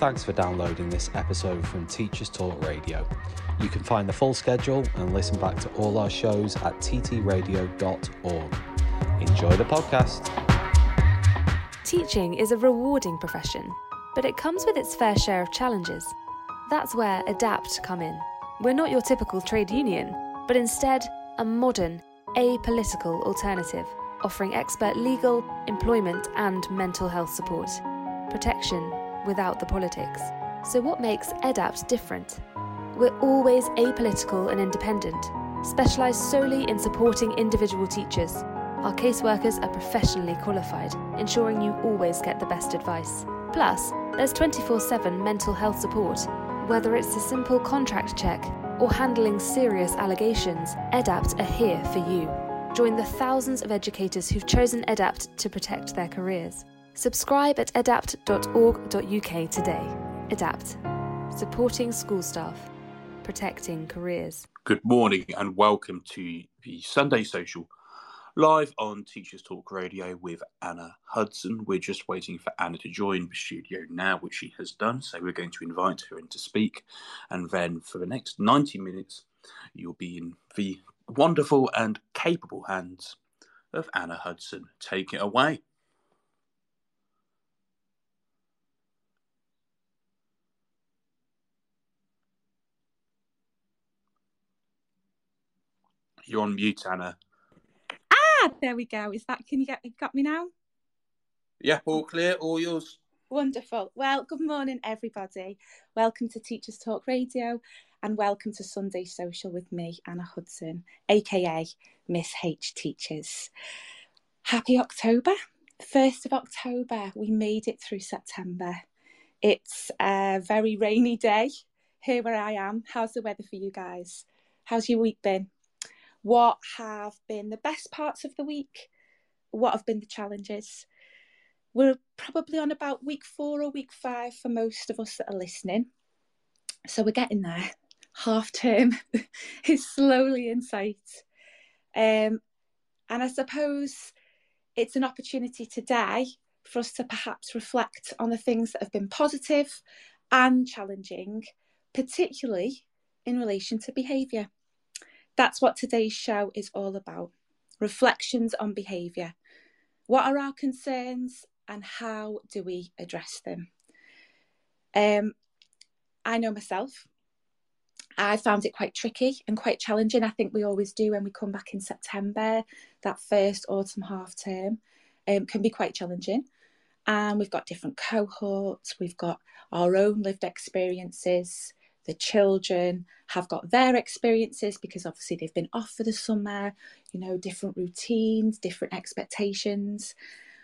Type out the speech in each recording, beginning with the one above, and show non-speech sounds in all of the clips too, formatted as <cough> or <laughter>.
thanks for downloading this episode from Teachers Talk Radio. You can find the full schedule and listen back to all our shows at ttradio.org. Enjoy the podcast. Teaching is a rewarding profession, but it comes with its fair share of challenges. That's where EDAPT come in. We're not your typical trade union, but instead a modern, apolitical alternative, offering expert legal, employment, and mental health support. Protection without the politics. So, what makes EDAPT different? We're always apolitical and independent, specialised solely in supporting individual teachers. Our caseworkers are professionally qualified, ensuring you always get the best advice. Plus, there's 24 7 mental health support. Whether it's a simple contract check or handling serious allegations, EDAPT are here for you. Join the thousands of educators who've chosen EDAPT to protect their careers. Subscribe at edapt.org.uk today. EDAPT, supporting school staff, protecting careers. Good morning and welcome to the Sunday Social live on Teachers Talk Radio with Anna Hudson. We're just waiting for Anna to join the studio now, which she has done. So we're going to invite her in to speak. And then for the next 90 minutes, you'll be in the wonderful and capable hands of Anna Hudson. Take it away. You're on mute, Anna. Ah, there we go. Is that? Can you get got me now? Yeah, all clear, all yours. Wonderful. Well, good morning, everybody. Welcome to Teachers Talk Radio and welcome to Sunday Social with me, Anna Hudson, aka Miss H Teachers. Happy October. 1st of October, we made it through September. It's a very rainy day here where I am. How's the weather for you guys? How's your week been? What have been the best parts of the week? What have been the challenges? We're probably on about week four or week five for most of us that are listening. So we're getting there. Half term <laughs> is slowly in sight. Um, and I suppose it's an opportunity today for us to perhaps reflect on the things that have been positive and challenging, particularly in relation to behaviour. That's what today's show is all about reflections on behaviour. What are our concerns and how do we address them? Um, I know myself, I found it quite tricky and quite challenging. I think we always do when we come back in September. That first autumn half term um, can be quite challenging. And we've got different cohorts, we've got our own lived experiences, the children have got their experiences because obviously they've been off for the summer, you know, different routines, different expectations.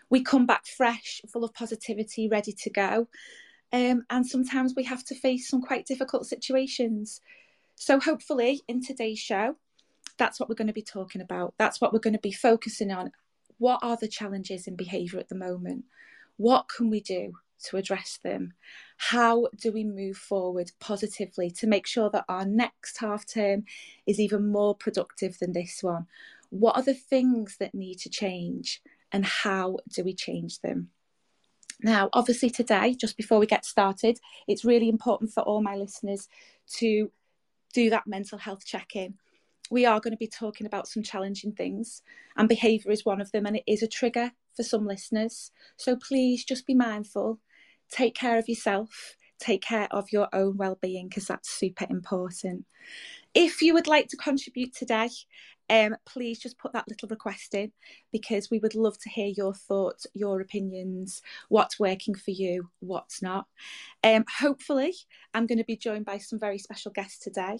We come back fresh, full of positivity, ready to go. Um, and sometimes we have to face some quite difficult situations. So, hopefully, in today's show, that's what we're going to be talking about. That's what we're going to be focusing on. What are the challenges in behaviour at the moment? What can we do to address them? How do we move forward positively to make sure that our next half term is even more productive than this one? What are the things that need to change and how do we change them? Now, obviously, today, just before we get started, it's really important for all my listeners to do that mental health check in. We are going to be talking about some challenging things, and behaviour is one of them, and it is a trigger for some listeners. So please just be mindful take care of yourself, take care of your own well-being because that's super important. If you would like to contribute today, um, please just put that little request in because we would love to hear your thoughts, your opinions, what's working for you, what's not. Um, hopefully, I'm going to be joined by some very special guests today.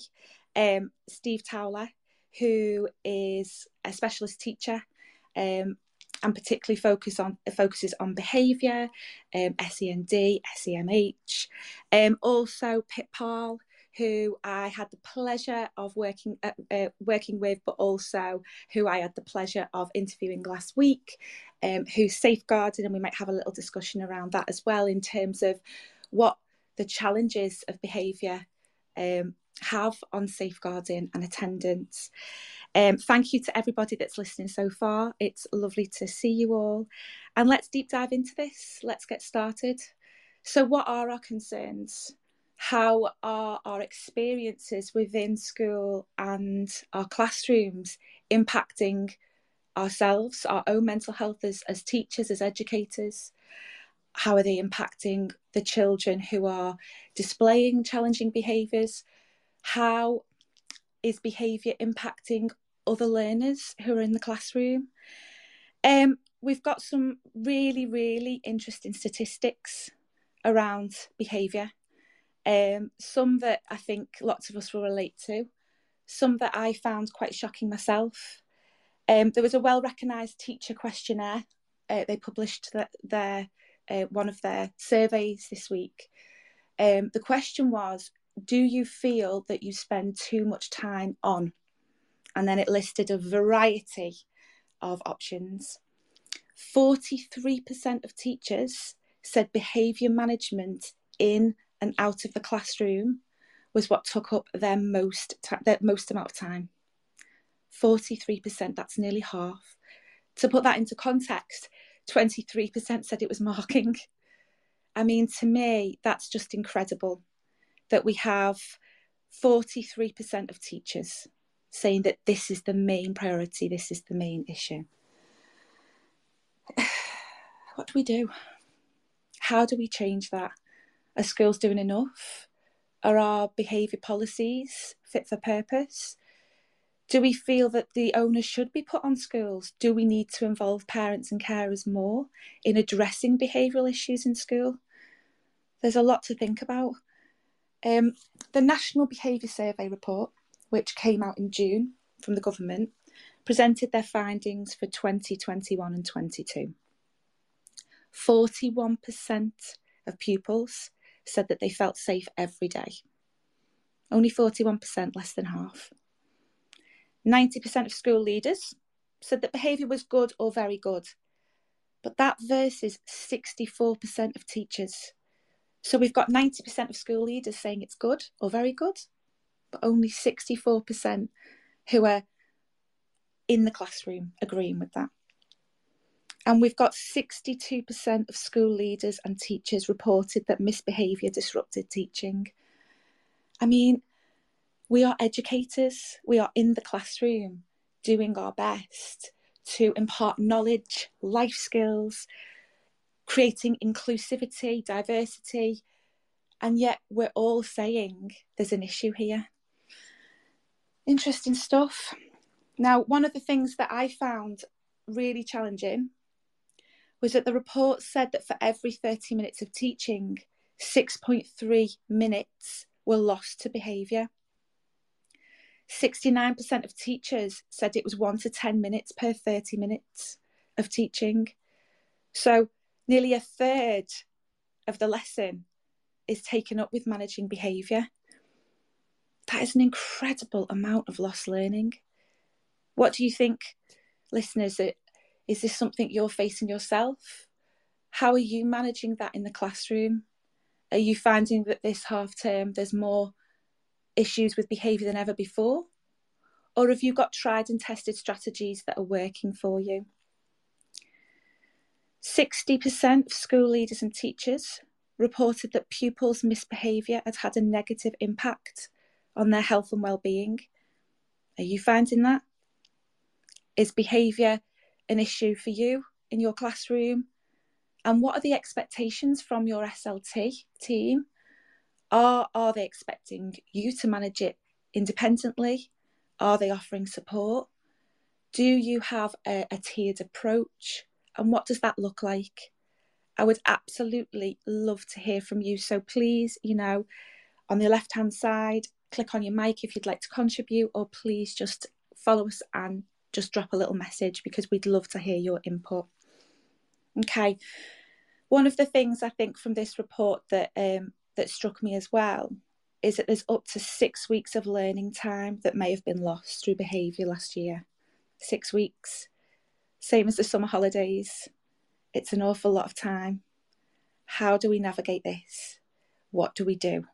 Um, Steve Towler, who is a specialist teacher um, and particularly focus on focuses on behaviour, um, SEND, SEMH. Um, also, Pip Paul, who I had the pleasure of working uh, uh, working with, but also who I had the pleasure of interviewing last week, um, who's safeguarding, and we might have a little discussion around that as well in terms of what the challenges of behaviour um, have on safeguarding and attendance. Um, thank you to everybody that's listening so far. It's lovely to see you all. And let's deep dive into this. Let's get started. So, what are our concerns? How are our experiences within school and our classrooms impacting ourselves, our own mental health as, as teachers, as educators? How are they impacting the children who are displaying challenging behaviours? How is behaviour impacting other learners who are in the classroom? Um, we've got some really, really interesting statistics around behaviour. Um, some that I think lots of us will relate to, some that I found quite shocking myself. Um, there was a well recognised teacher questionnaire. Uh, they published the, their uh, one of their surveys this week. Um, the question was, do you feel that you spend too much time on? And then it listed a variety of options. 43% of teachers said behaviour management in and out of the classroom was what took up their most their most amount of time. 43%, that's nearly half. To put that into context, 23% said it was marking. I mean, to me, that's just incredible that we have 43% of teachers saying that this is the main priority, this is the main issue. <sighs> what do we do? How do we change that? Are schools doing enough? Are our behaviour policies fit for purpose? Do we feel that the onus should be put on schools? Do we need to involve parents and carers more in addressing behavioural issues in school? There's a lot to think about. Um, the National Behaviour Survey report, which came out in June from the government, presented their findings for 2021 and 22. 41% of pupils said that they felt safe every day. Only 41%, less than half. 90% of school leaders said that behaviour was good or very good. But that versus 64% of teachers. So we've got 90% of school leaders saying it's good or very good, but only 64% who are in the classroom agreeing with that. And we've got 62% of school leaders and teachers reported that misbehaviour disrupted teaching. I mean, we are educators, we are in the classroom doing our best to impart knowledge, life skills, creating inclusivity, diversity, and yet we're all saying there's an issue here. Interesting stuff. Now, one of the things that I found really challenging was that the report said that for every 30 minutes of teaching, 6.3 minutes were lost to behaviour. 69% of teachers said it was 1 to 10 minutes per 30 minutes of teaching. So nearly a third of the lesson is taken up with managing behaviour. That is an incredible amount of lost learning. What do you think, listeners? Is this something you're facing yourself? How are you managing that in the classroom? Are you finding that this half term there's more issues with behaviour than ever before? Or have you got tried and tested strategies that are working for you? 60% of school leaders and teachers reported that pupils' misbehaviour had had a negative impact on their health and well-being. Are you finding that? Is behaviour an issue for you in your classroom? And what are the expectations from your SLT team? Are, are they expecting you to manage it independently? Are they offering support? Do you have a, a tiered approach? And what does that look like? I would absolutely love to hear from you. So please, you know, on the left hand side, click on your mic if you'd like to contribute, or please just follow us and just drop a little message because we'd love to hear your input. Okay. One of the things I think from this report that um, that struck me as well is that there's up to six weeks of learning time that may have been lost through behaviour last year. Six weeks, same as the summer holidays. It's an awful lot of time. How do we navigate this? What do we do?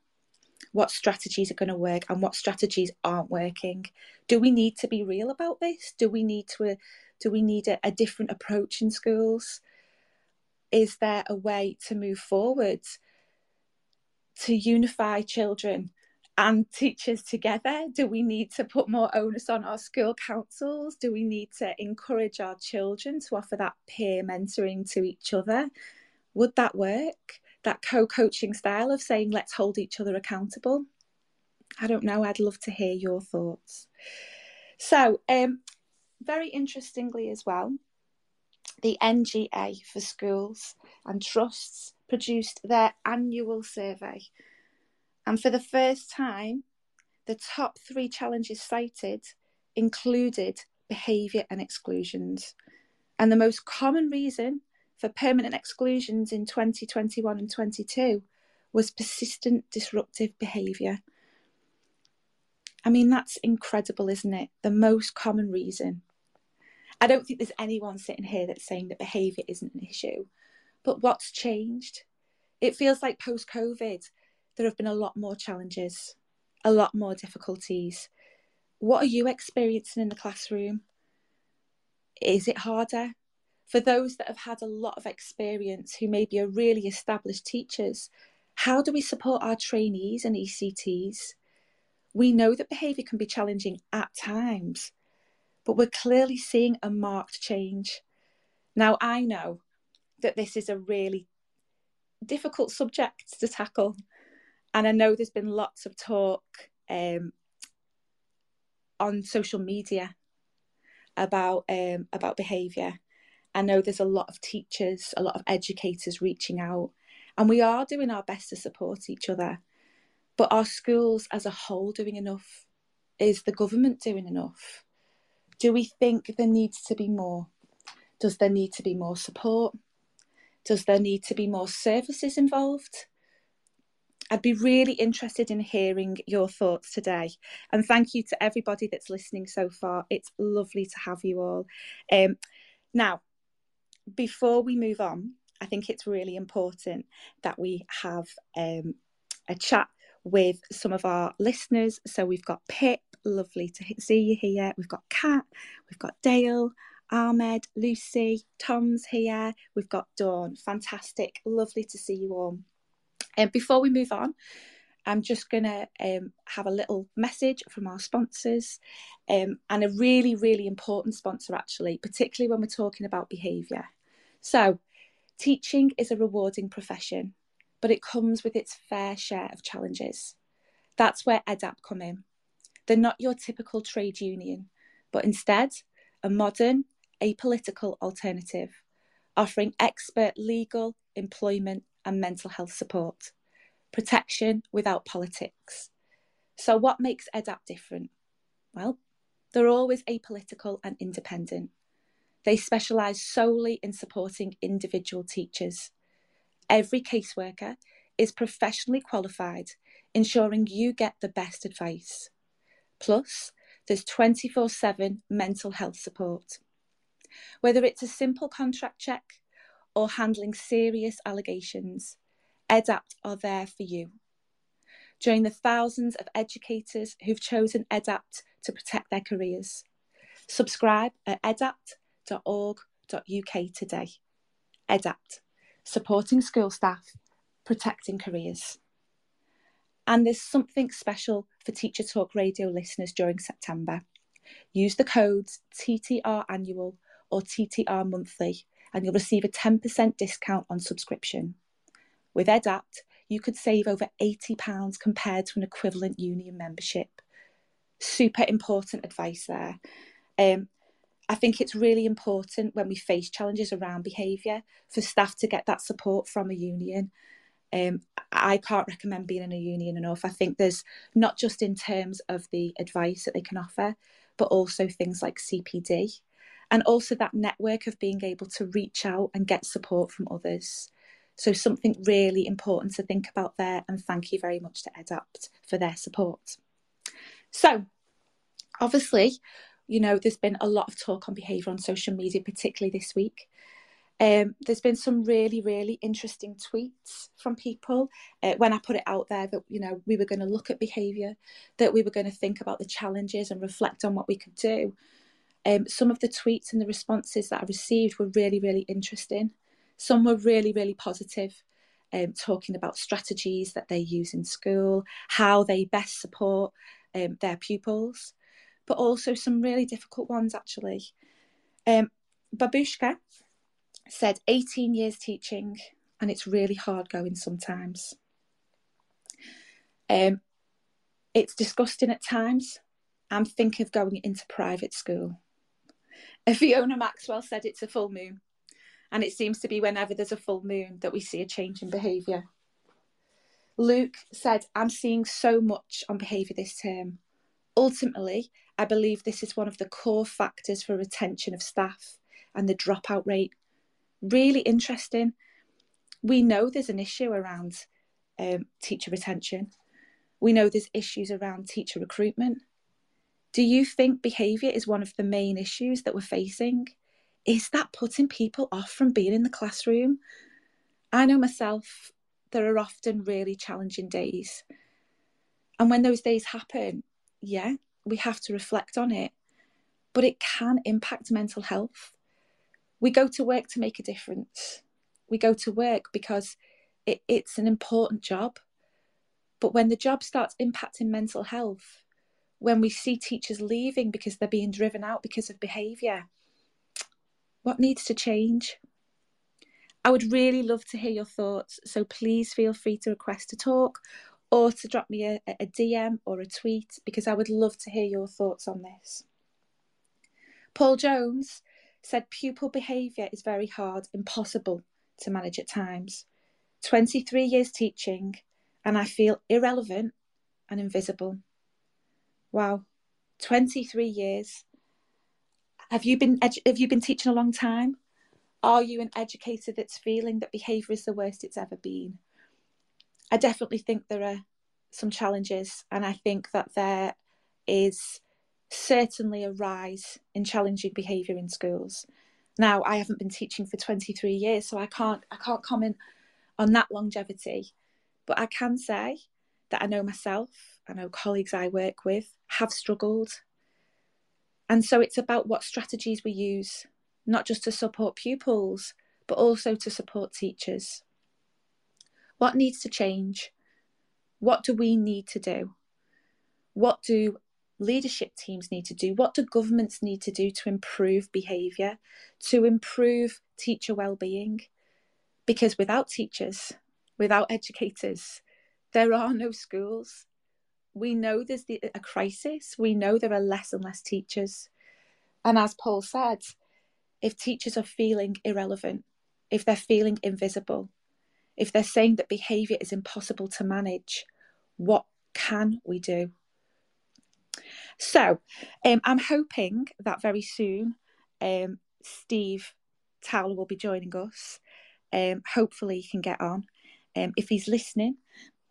What strategies are going to work and what strategies aren't working? Do we need to be real about this? Do we need to do we need a, a different approach in schools? Is there a way to move forward to unify children and teachers together? Do we need to put more onus on our school councils? Do we need to encourage our children to offer that peer mentoring to each other? Would that work? That co coaching style of saying, let's hold each other accountable? I don't know. I'd love to hear your thoughts. So, um, very interestingly, as well, the NGA for schools and trusts produced their annual survey. And for the first time, the top three challenges cited included behaviour and exclusions. And the most common reason for permanent exclusions in 2021 and 22 was persistent disruptive behaviour. I mean, that's incredible, isn't it? The most common reason. I don't think there's anyone sitting here that's saying that behaviour isn't an issue. But what's changed? It feels like post COVID, there have been a lot more challenges, a lot more difficulties. What are you experiencing in the classroom? Is it harder? For those that have had a lot of experience who maybe are really established teachers, how do we support our trainees and ECTs? We know that behaviour can be challenging at times, but we're clearly seeing a marked change. Now, I know that this is a really difficult subject to tackle, and I know there's been lots of talk um, on social media about um, about behaviour. I know there's a lot of teachers, a lot of educators reaching out, and we are doing our best to support each other. But are schools as a whole doing enough? Is the government doing enough? Do we think there needs to be more? Does there need to be more support? Does there need to be more services involved? I'd be really interested in hearing your thoughts today. And thank you to everybody that's listening so far. It's lovely to have you all. Um, now, before we move on, I think it's really important that we have um, a chat with some of our listeners. So we've got Pip, lovely to see you here. We've got Kat, we've got Dale, Ahmed, Lucy, Tom's here. We've got Dawn. Fantastic, lovely to see you all. And before we move on, I'm just going to um, have a little message from our sponsors um, and a really, really important sponsor, actually, particularly when we're talking about behaviour. So, teaching is a rewarding profession but it comes with its fair share of challenges. That's where EDAPT come in. They're not your typical trade union, but instead a modern, apolitical alternative, offering expert legal, employment, and mental health support, protection without politics. So, what makes EDAPT different? Well, they're always apolitical and independent. They specialise solely in supporting individual teachers Every caseworker is professionally qualified, ensuring you get the best advice. Plus, there's 24 7 mental health support. Whether it's a simple contract check or handling serious allegations, EDAPT are there for you. Join the thousands of educators who've chosen EDAPT to protect their careers. Subscribe at edapt.org.uk today. EDAPT supporting school staff, protecting careers. And there's something special for Teacher Talk Radio listeners during September. Use the codes TTR Annual or TTR Monthly, and you'll receive a 10% discount on subscription. With EDAPT, you could save over £80 compared to an equivalent union membership. Super important advice there. Um, I think it's really important when we face challenges around behaviour for staff to get that support from a union. Um, I can't recommend being in a union enough. I think there's not just in terms of the advice that they can offer, but also things like CPD and also that network of being able to reach out and get support from others. So, something really important to think about there. And thank you very much to EDAPT for their support. So, obviously, you know, there's been a lot of talk on behaviour on social media, particularly this week. Um, there's been some really, really interesting tweets from people uh, when I put it out there that you know we were going to look at behaviour, that we were going to think about the challenges and reflect on what we could do. Um, some of the tweets and the responses that I received were really, really interesting. Some were really, really positive. um, talking about strategies that they use in school, how they best support um, their pupils, but also some really difficult ones actually. Um, Babushka said 18 years teaching and it's really hard going sometimes. Um, it's disgusting at times. I'm thinking of going into private school. <laughs> Fiona Maxwell said it's a full moon, and it seems to be whenever there's a full moon that we see a change in behaviour. Luke said, I'm seeing so much on behaviour this term. Ultimately, I believe this is one of the core factors for retention of staff and the dropout rate. Really interesting. We know there's an issue around um, teacher retention. We know there's issues around teacher recruitment. Do you think behaviour is one of the main issues that we're facing? Is that putting people off from being in the classroom? I know myself, there are often really challenging days. And when those days happen, yeah, we have to reflect on it. But it can impact mental health. We go to work to make a difference. We go to work because it, it's an important job. But when the job starts impacting mental health, when we see teachers leaving because they're being driven out because of behaviour. What needs to change? I would really love to hear your thoughts, so please feel free to request to talk or to drop me a, a DM or a tweet because I would love to hear your thoughts on this. Paul Jones said pupil behaviour is very hard, impossible to manage at times. 23 years teaching, and I feel irrelevant and invisible. Wow, 23 years. Have you been edu- have you been teaching a long time? Are you an educator that's feeling that behaviour is the worst it's ever been? I definitely think there are some challenges, and I think that there is certainly a rise in challenging behaviour in schools. Now, I haven't been teaching for 23 years, so I can't I can't comment on that longevity, but I can say that I know myself, I know colleagues I work with have struggled. And so it's about what strategies we use, not just to support pupils, but also to support teachers. What needs to change? What do we need to do? What do leadership teams need to do? What do governments need to do to improve behaviour, to improve teacher well-being? Because without teachers, without educators, there are no schools. We know there's the, a crisis. We know there are less and less teachers. And as Paul said, if teachers are feeling irrelevant, if they're feeling invisible, if they're saying that behaviour is impossible to manage, what can we do? So um, I'm hoping that very soon um, Steve Towler will be joining us. Um, hopefully, he can get on. Um, if he's listening,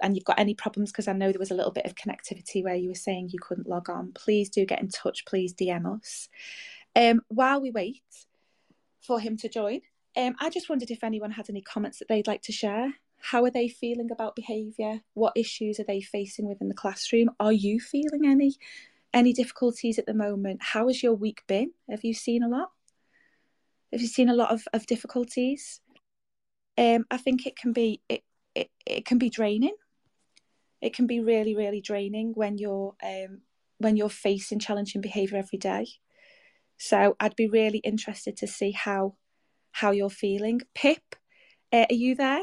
and you've got any problems, because I know there was a little bit of connectivity where you were saying you couldn't log on, please do get in touch. Please DM us. Um, while we wait for him to join, um, I just wondered if anyone had any comments that they'd like to share. How are they feeling about behaviour? What issues are they facing within the classroom? Are you feeling any any difficulties at the moment? How has your week been? Have you seen a lot? Have you seen a lot of, of difficulties? Um, I think it can be it, it, it can be draining it can be really really draining when you're um, when you're facing challenging behavior every day so i'd be really interested to see how how you're feeling. Pip uh, are you there?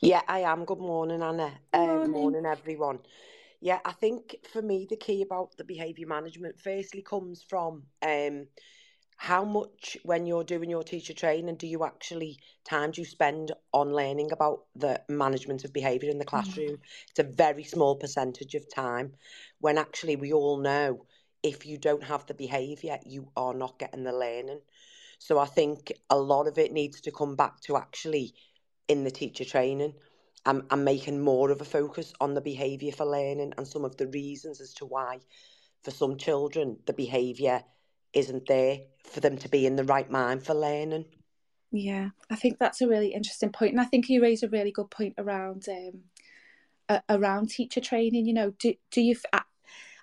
Yeah i am. Good morning anna. Good uh, morning. morning everyone. Yeah i think for me the key about the behavior management firstly comes from um how much when you're doing your teacher training do you actually time do you spend on learning about the management of behavior in the Mm-hmm. classroom? It's a very small percentage of time when actually we all know if you don't have the behavior you are not getting the learning so i think a lot of it needs to come back to actually in the teacher training and, and making more of a focus on the behavior for learning and some of the reasons as to why for some children the behavior isn't there for them to be in the right mind for learning. Yeah, I think that's a really interesting point, and I think you raise a really good point around um, uh, around teacher training. You know, do do you?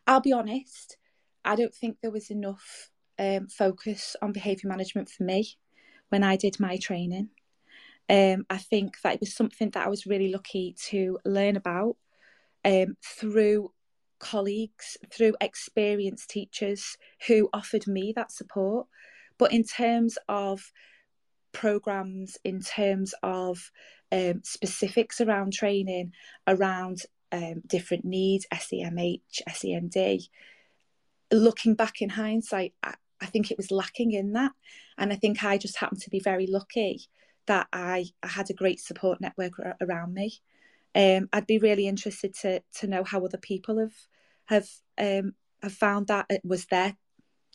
I'll be honest, I don't think there was enough um, focus on behaviour management for me when I did my training. Um, I think that it was something that I was really lucky to learn about um, through colleagues, through experienced teachers who offered me that support. But in terms of programs, in terms of um, specifics around training, around um, different needs, SEMH, SEND, looking back in hindsight, I, I think it was lacking in that. And I think I just happened to be very lucky that I, I had a great support network around me. Um, I'd be really interested to to know how other people have have um, have found that it was their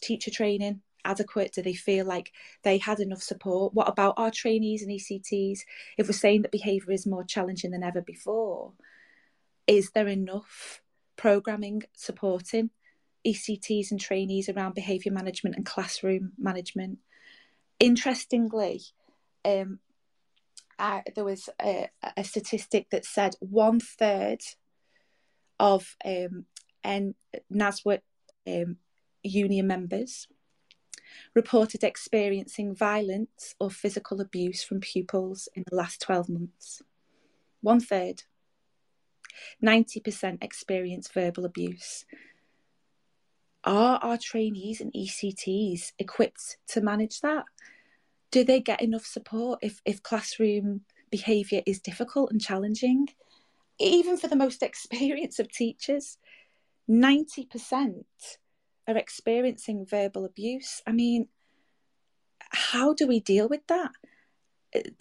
teacher training adequate? Do they feel like they had enough support? What about our trainees and ECTs? If we're saying that behaviour is more challenging than ever before, is there enough programming supporting ECTs and trainees around behaviour management and classroom management? Interestingly, um, I, there was a, a, statistic that said one third of um, and NASUWT um, union members reported experiencing violence or physical abuse from pupils in the last 12 months. One third. 90% experience verbal abuse. Are our trainees and ECTs equipped to manage that? Do they get enough support if, if classroom behaviour is difficult and challenging? Even for the most <laughs> experienced of teachers, 90% are experiencing verbal abuse. I mean, how do we deal with that?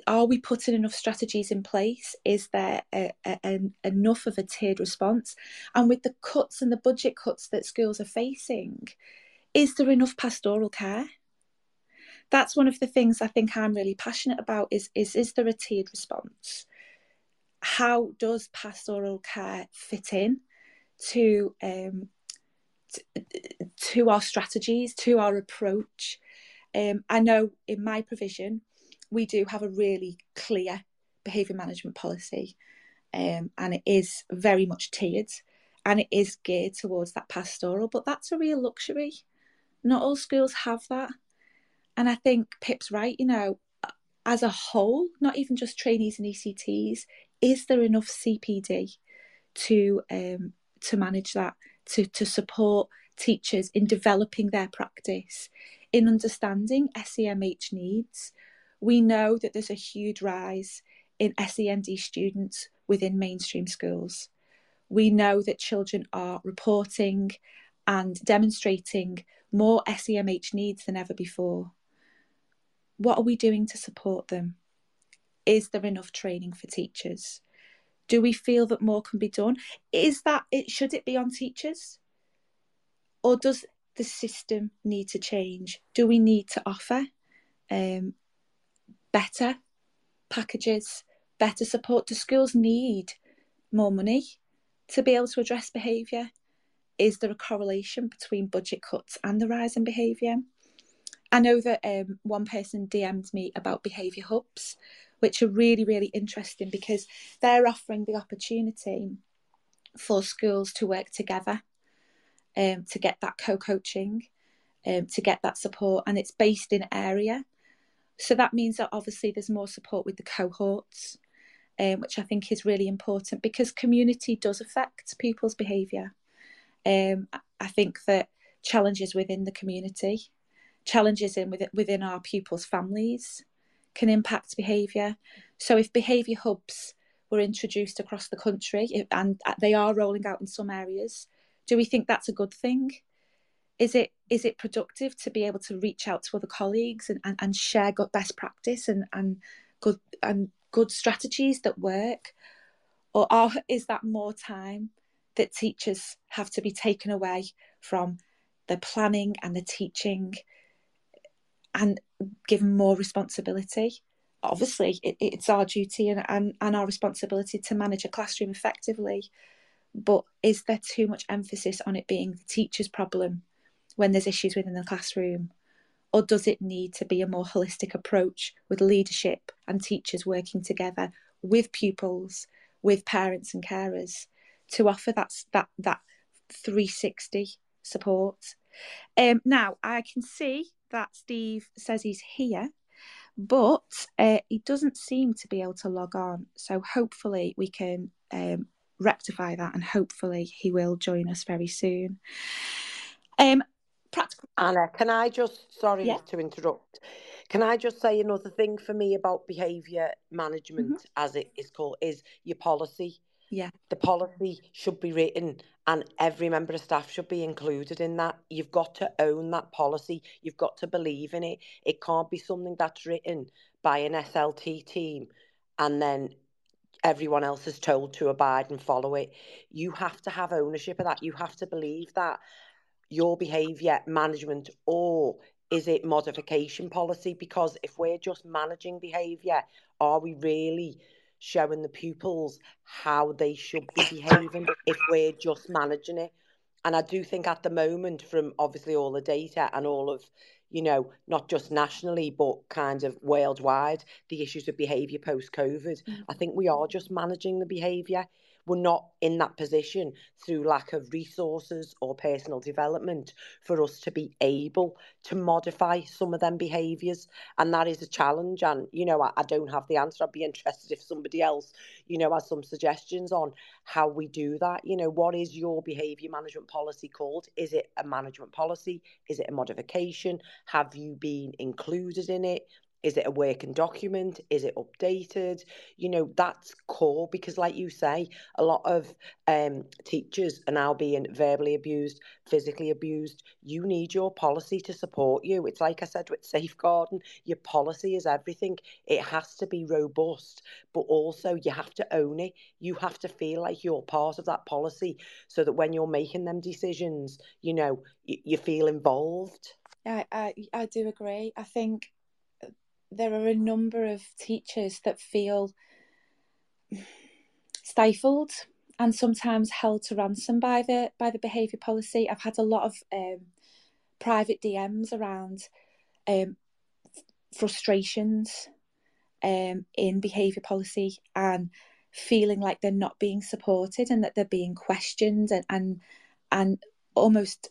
Are we putting enough strategies in place? Is there a, a, enough of a tiered response? And with the cuts and the budget cuts that schools are facing, is there enough pastoral care? That's one of the things I think I'm really passionate about is, is, is there a tiered response? How does pastoral care fit in to um, to our strategies, to our approach. Um, I know in my provision, we do have a really clear behaviour management policy, um, and it is very much tiered and it is geared towards that pastoral, but that's a real luxury. Not all schools have that. And I think Pip's right, you know, as a whole, not even just trainees and ECTs, is there enough CPD to um, to manage that? to, to support teachers in developing their practice, in understanding SEMH needs. We know that there's a huge rise in SEND students within mainstream schools. We know that children are reporting and demonstrating more SEMH needs than ever before. What are we doing to support them? Is there enough training for teachers? Do we feel that more can be done? Is that it? Should it be on teachers? Or does the system need to change? Do we need to offer um, better packages, better support? Do schools need more money to be able to address behaviour? Is there a correlation between budget cuts and the rise in behaviour? I know that um, one person DM'd me about behaviour hubs, which are really, really interesting because they're offering the opportunity for schools to work together um, to get that co coaching, um, to get that support, and it's based in area. So that means that obviously there's more support with the cohorts, um, which I think is really important because community does affect people's behaviour. Um, I think that challenges within the community, challenges in within, within our pupils' families, can impact behaviour. So if behaviour hubs were introduced across the country, and they are rolling out in some areas, do we think that's a good thing? Is it is it productive to be able to reach out to other colleagues and, and, and share good best practice and, and good and good strategies that work? Or are, is that more time that teachers have to be taken away from the planning and the teaching and given more responsibility. Obviously, it, it's our duty and, and, and our responsibility to manage a classroom effectively. But is there too much emphasis on it being the teacher's problem when there's issues within the classroom? Or does it need to be a more holistic approach with leadership and teachers working together with pupils, with parents and carers to offer that, that, that 360 support? Um, now, I can see that Steve says he's here, but uh, he doesn't seem to be able to log on. So hopefully we can um, rectify that and hopefully he will join us very soon. Um, practical. Anna, can I just, sorry yeah. to interrupt, can I just say another thing for me about behaviour management, mm-hmm. as it is called, is your policy. Yeah. The policy should be written and every member of staff should be included in that. You've got to own that policy. You've got to believe in it. It can't be something that's written by an SLT team and then everyone else is told to abide and follow it. You have to have ownership of that. You have to believe that your behaviour management or is it modification policy? Because if we're just managing behaviour, are we really showing the pupils how they should be behaving if we're just managing it. And I do think at the moment, from obviously all the data and all of, you know, not just nationally, but kind of worldwide, the issues of behaviour post COVID, mm-hmm. I think we are just managing the behaviour we're not in that position through lack of resources or personal development for us to be able to modify some of them behaviours. And that is a challenge. And, you know, I, I don't have the answer. I'd be interested if somebody else, you know, has some suggestions on how we do that. You know, what is your behaviour management policy called? Is it a management policy? Is it a modification? Have you been included in it? Is it a working document? Is it updated? You know, that's core because, like you say, a lot of um, teachers are now being verbally abused, physically abused. You need your policy to support you. It's like I said with safeguarding, your policy is everything. It has to be robust, but also you have to own it. You have to feel like you're part of that policy so that when you're making them decisions, you know, you, you feel involved. I, I, I do agree. I think there are a number of teachers that feel stifled and sometimes held to ransom by the by the behaviour policy. I've had a lot of um, private DMs around um, frustrations um, in behaviour policy and feeling like they're not being supported and that they're being questioned and and, and almost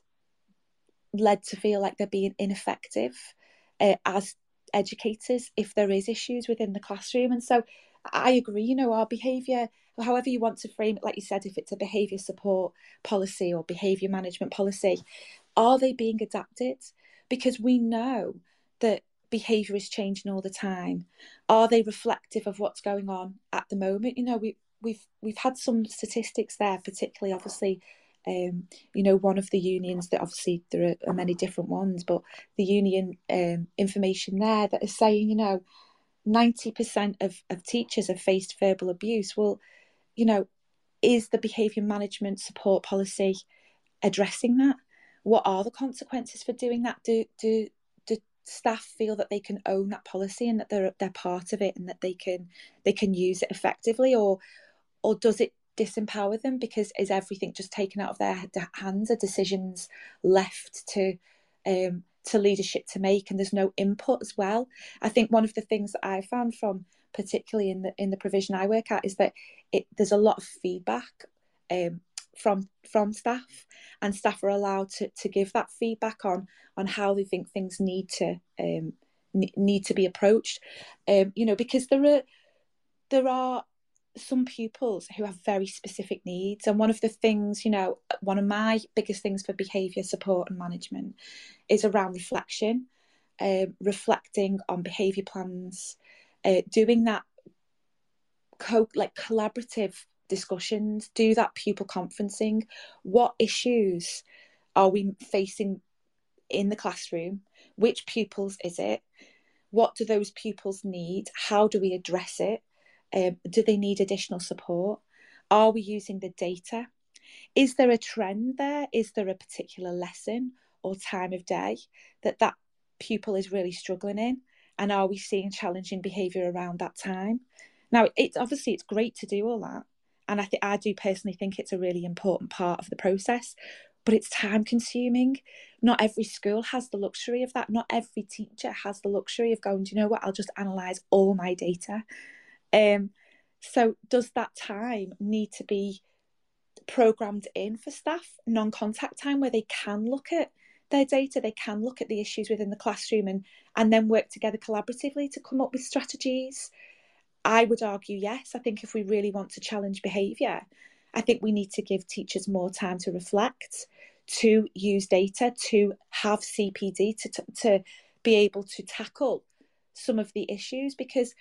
led to feel like they're being ineffective uh, as educators if there is issues within the classroom. And so I agree, you know, our behaviour, however you want to frame it, like you said, if it's a behaviour support policy or behaviour management policy, are they being adapted? Because we know that behaviour is changing all the time. Are they reflective of what's going on at the moment? You know, we we've we've had some statistics there, particularly obviously um, you know, one of the unions that obviously there are, many different ones, but the union um, information there that is saying, you know, 90% of, of teachers have faced verbal abuse. Well, you know, is the behaviour management support policy addressing that? What are the consequences for doing that? Do do do staff feel that they can own that policy and that they're they're part of it and that they can they can use it effectively, or or does it disempower them because is everything just taken out of their hands? Are decisions left to um, to leadership to make and there's no input as well? I think one of the things that i found from particularly in the in the provision i work at is that it there's a lot of feedback um, from from staff and staff are allowed to, to give that feedback on on how they think things need to um, need to be approached. Um, you know because there are there are some pupils who have very specific needs and one of the things you know one of my biggest things for behavior support and management is around reflection uh, reflecting on behavior plans uh, doing that co like collaborative discussions do that pupil conferencing. What issues are we facing in the classroom? Which pupils is it? What do those pupils need? How do we address it um, do they need additional support? Are we using the data? Is there a trend there? Is there a particular lesson or time of day that that pupil is really struggling in? And are we seeing challenging behaviour around that time? Now, it's obviously it's great to do all that, and I think I do personally think it's a really important part of the process. But it's time consuming. Not every school has the luxury of that. Not every teacher has the luxury of going, do you know what? I'll just analyse all my data um, so does that time need to be programmed in for staff non-contact time where they can look at their data, they can look at the issues within the classroom and, and then work together collaboratively to come up with strategies. I would argue yes. I think if we really want to challenge behaviour, I think we need to give teachers more time to reflect, to use data, to have CPD, to, to, to be able to tackle some of the issues because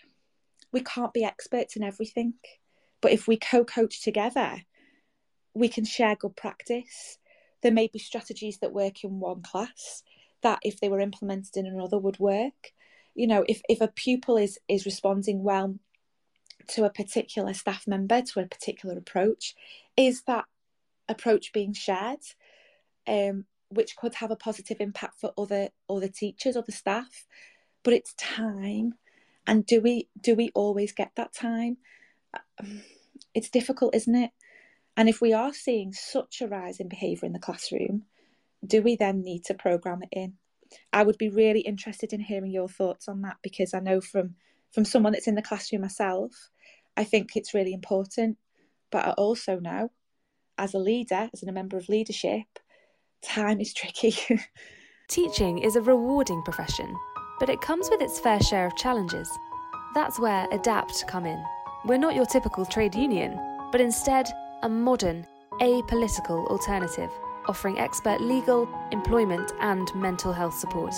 we can't be experts in everything. But if we co coach together, we can share good practice. There may be strategies that work in one class that, if they were implemented in another, would work. You know, if, if a pupil is is responding well to a particular staff member, to a particular approach, is that approach being shared, um, which could have a positive impact for other other teachers, other staff. But it's time, and do we do we always get that time? It's difficult, isn't it? And if we are seeing such a rise in behaviour in the classroom, do we then need to programme it in? I would be really interested in hearing your thoughts on that because I know from from someone that's in the classroom myself, I think it's really important. But I also know, as a leader, as a member of leadership, time is tricky. <laughs> Teaching is a rewarding profession, but it comes with its fair share of challenges. That's where EDAPT come in. We're not your typical trade union, but instead a modern, apolitical alternative offering expert legal, employment, and mental health support.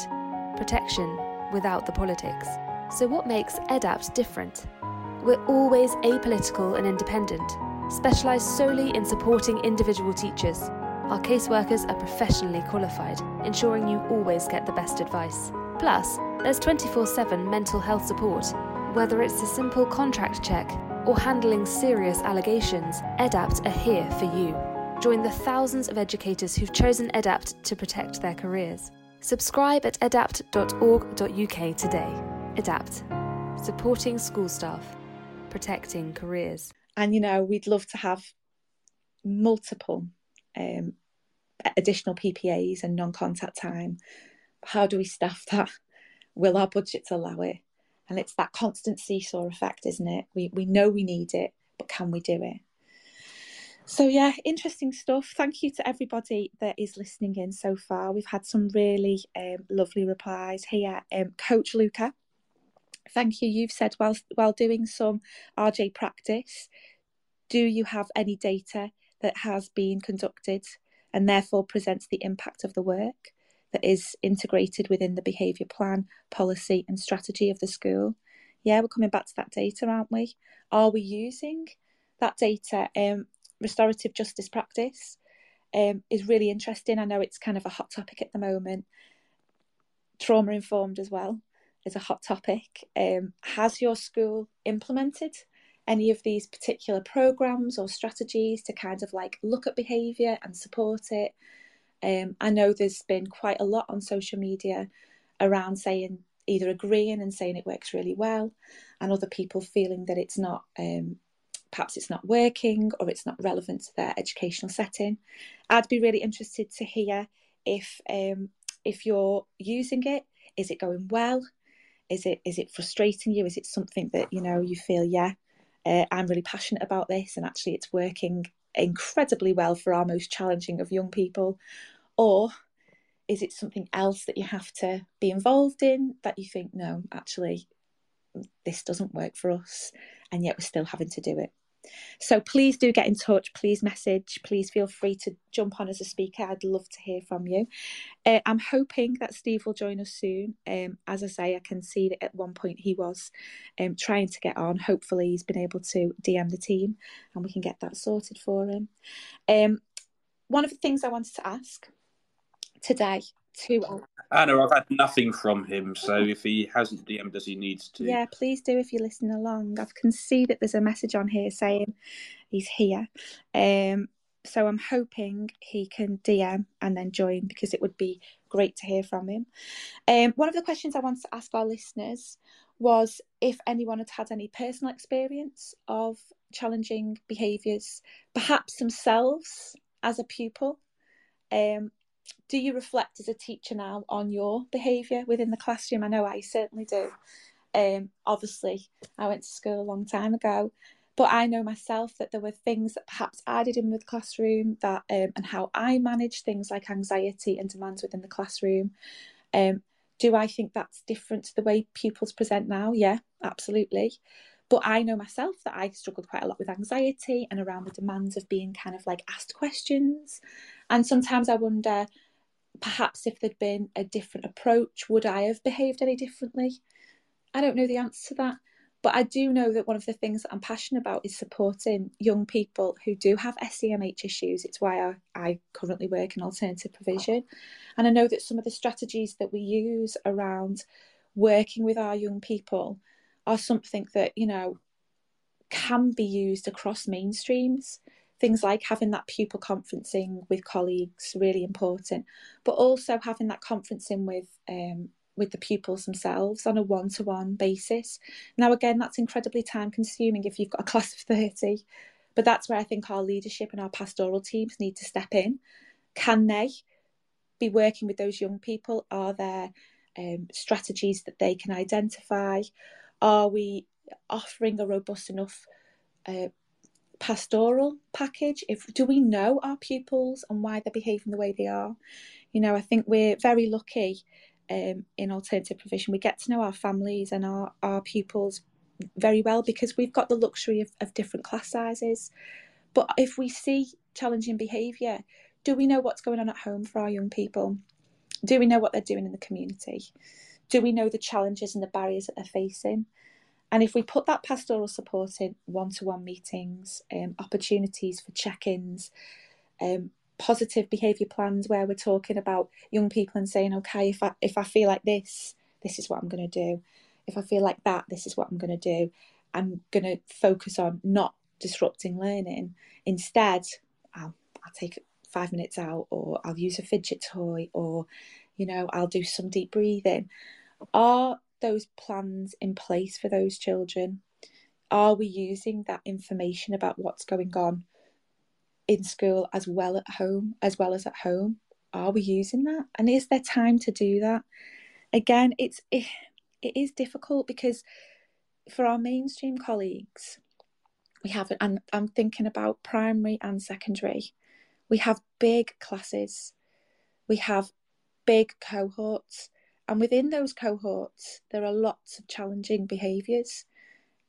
Protection without the politics. So, what makes EDAPT different? We're always apolitical and independent, specialised solely in supporting individual teachers. Our caseworkers are professionally qualified, ensuring you always get the best advice. Plus, there's 24 7 mental health support, whether it's a simple contract check or handling serious allegations, EDAPT are here for you. Join the thousands of educators who've chosen EDAPT to protect their careers. Subscribe at edapt.org.uk today. EDAPT, supporting school staff, protecting careers. And you know, we'd love to have multiple um, additional PPAs and non contact time. How do we staff that? Will our budgets allow it? And it's that constant seesaw effect, isn't it? We, we know we need it, but can we do it? So, yeah, interesting stuff. Thank you to everybody that is listening in so far. We've had some really um, lovely replies here. Um, Coach Luca, thank you. You've said while, while doing some RJ practice, do you have any data that has been conducted and therefore presents the impact of the work? That is integrated within the behaviour plan, policy, and strategy of the school. Yeah, we're coming back to that data, aren't we? Are we using that data? Um, restorative justice practice um, is really interesting. I know it's kind of a hot topic at the moment. Trauma informed as well is a hot topic. Um, has your school implemented any of these particular programs or strategies to kind of like look at behaviour and support it? Um, I know there's been quite a lot on social media around saying either agreeing and saying it works really well, and other people feeling that it's not, um, perhaps it's not working or it's not relevant to their educational setting. I'd be really interested to hear if um, if you're using it, is it going well? Is it is it frustrating you? Is it something that you know you feel yeah, uh, I'm really passionate about this, and actually it's working incredibly well for our most challenging of young people? Or is it something else that you have to be involved in that you think, no, actually, this doesn't work for us, and yet we're still having to do it? So please do get in touch. Please message. Please feel free to jump on as a speaker. I'd love to hear from you. Uh, I'm hoping that Steve will join us soon. Um, as I say, I can see that at one point he was um, trying to get on. Hopefully, he's been able to DM the team and we can get that sorted for him. Um, one of the things I wanted to ask today to Anna, I've had nothing from him, so if he hasn't DM'd as he needs to. Yeah, please do if you're listening along. I can see that there's a message on here saying he's here. Um, so I'm hoping he can DM and then join because it would be great to hear from him. Um, one of the questions I wanted to ask our listeners was if anyone had had any personal experience of challenging behaviours, perhaps themselves as a pupil, um, do you reflect as a teacher now on your behaviour within the classroom? I know I certainly do. Um, obviously, I went to school a long time ago, But I know myself that there were things that perhaps I did in the classroom that um, and how I manage things like anxiety and demands within the classroom. Um, do I think that's different to the way pupils present now? Yeah, absolutely. But I know myself that I struggled quite a lot with anxiety and around the demands of being kind of like asked questions. And sometimes I wonder, perhaps if there'd been a different approach, would I have behaved any differently? I don't know the answer to that. But I do know that one of the things that I'm passionate about is supporting young people who do have SEMH issues. It's why I, I currently work in alternative provision. And I know that some of the strategies that we use around working with our young people are something that, you know, can be used across mainstreams. Things like having that pupil conferencing with colleagues, really important, but also having that conferencing with um, with the pupils themselves on a one to one basis. Now, again, that's incredibly time consuming if you've got a <laughs> class of 30, but that's where I think our leadership and our pastoral teams need to step in. Can they be working with those young people? Are there um, strategies that they can identify? Are we offering a robust enough uh, pastoral package? If do we know our pupils and why they're behaving the way they are? You know, I think we're very lucky um, in alternative provision. We get to know our families and our, our pupils very well because we've got the luxury of, of different class sizes. But if we see challenging behaviour, do we know what's going on at home for our young people? Do we know what they're doing in the community? Do we know the challenges and the barriers that they're facing? And if we put that pastoral support in one to one meetings, um, opportunities for check ins, um, positive behaviour plans where we're talking about young people and saying, okay, if I if I feel like this, this is what I'm going to do. If I feel like that, this is what I'm going to do. I'm going to focus on not disrupting learning. Instead, I'll, I'll take five minutes out, or I'll use a fidget toy, or you know, I'll do some deep breathing. Are those plans in place for those children? Are we using that information about what's going on in school as well at home as well as at home are we using that and is there time to do that again it's it, it is difficult because for our mainstream colleagues we have and i'm thinking about primary and secondary we have big classes we have big cohorts and within those cohorts there are lots of challenging behaviours.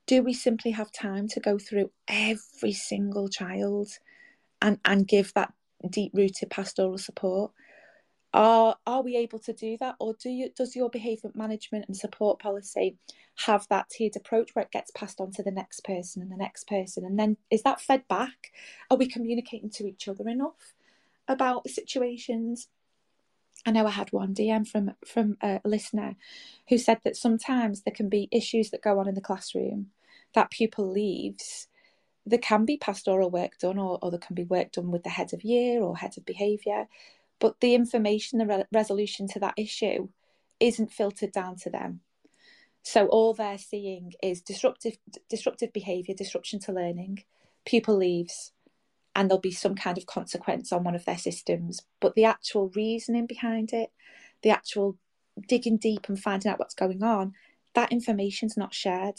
Do we simply have time to go through every single child and, and give that deep rooted pastoral support. Are, are we able to do that or do you does your behaviour management and support policy have that tiered approach where it gets passed on to the next person and the next person? And then is that fed back? Are we communicating to each other enough about situations I know I had one DM from from a listener who said that sometimes there can be issues that go on in the classroom that pupil leaves there can be pastoral work done or, or there can be work done with the head of year or head of behaviour but the information the re- resolution to that issue isn't filtered down to them. So all they're seeing is disruptive disruptive behaviour disruption to learning. Pupil leaves and there'll be some kind of consequence on one of their systems. But the actual reasoning behind it the actual digging deep and finding out what's going on that information's not shared.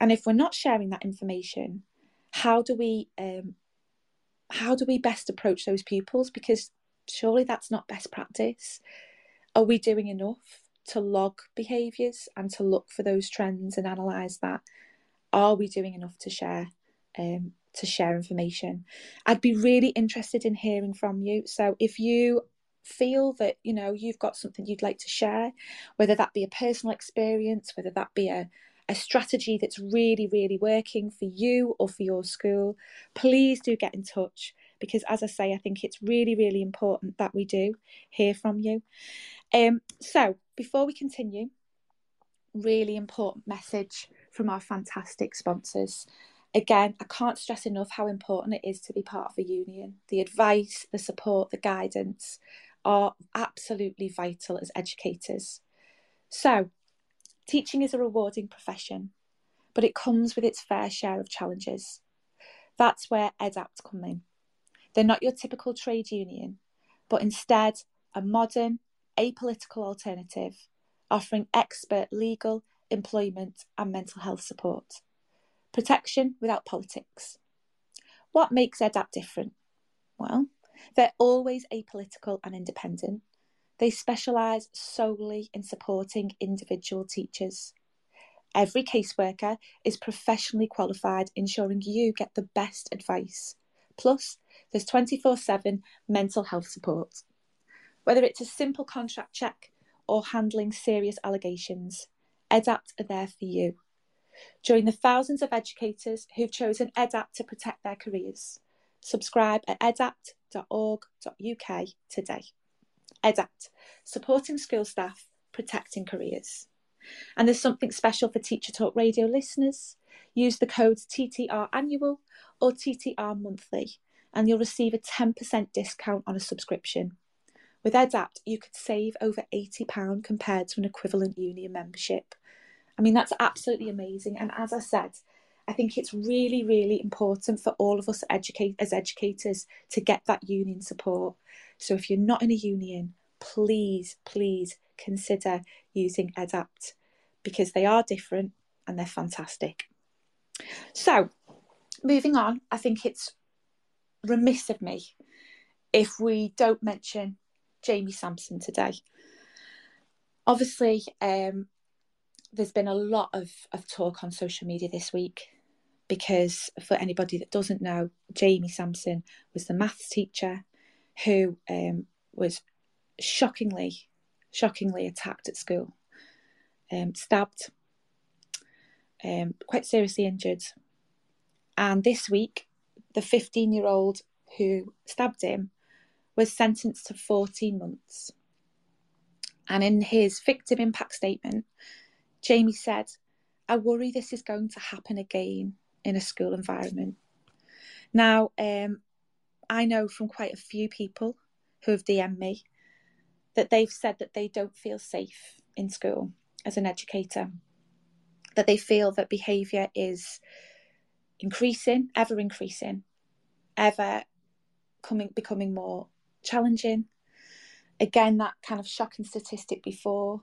And if we're not sharing that information how do we um, how do we best approach those pupils? Because surely that's not best practice. Are we doing enough to log behaviours and to look for those trends and analyse that? Are we doing enough to share um, to share information i'd be really interested in hearing from you so if you feel that you know you've got something you'd like to share whether that be a personal experience whether that be a, a strategy that's really, really working for you or for your school, please do get in touch because, as I say, I think it's really, really important that we do hear from you. Um, so, before we continue, really important message from our fantastic sponsors. Again, I can't stress enough how important it is to be part of a union. The advice, the support, the guidance are absolutely vital as educators. So, Teaching is a rewarding profession, but it comes with its fair share of challenges. That's where EDAPT come in. They're not your typical trade union, but instead a modern, apolitical alternative offering expert legal, employment, and mental health support. Protection without politics. What makes EDAPT different? Well, they're always apolitical and independent. They specialise solely in supporting individual teachers. Every caseworker is professionally qualified, ensuring you get the best advice. Plus, there's 24 7 mental health support. Whether it's a simple contract check or handling serious allegations, EDAPT are there for you. Join the thousands of educators who've chosen EDAPT to protect their careers. Subscribe at edapt.org.uk today. EDAPT, supporting school staff, protecting careers. And there's something special for Teacher Talk Radio listeners. Use the codes TTR Annual or TTR Monthly, and you'll receive a 10% discount on a subscription. With EDAPT, you could save over £80 compared to an equivalent union membership. I mean, that's absolutely amazing. And as I said, I think it's really, really important for all of us educate, as educators to get that union support. So if you're not in a union, please, please consider using EDAPT because they are different and they're fantastic. So, moving on, I think it's remiss of me if we don't mention Jamie Sampson today. Obviously, um, there's been a lot of, of talk on social media this week because for anybody that doesn't know, Jamie Sampson was the maths teacher who um, was shockingly, shockingly attacked at school, um, stabbed, um, quite seriously injured. And this week, the 15 year old who stabbed him was sentenced to 14 months. And in his victim impact statement, Jamie said, I worry this is going to happen again in a school environment. Now, um, I know from quite a few people who have DM'd me that they've said that they don't feel safe in school as an educator, that they feel that behaviour is increasing, ever increasing, ever coming becoming more challenging. Again, that kind of shocking statistic before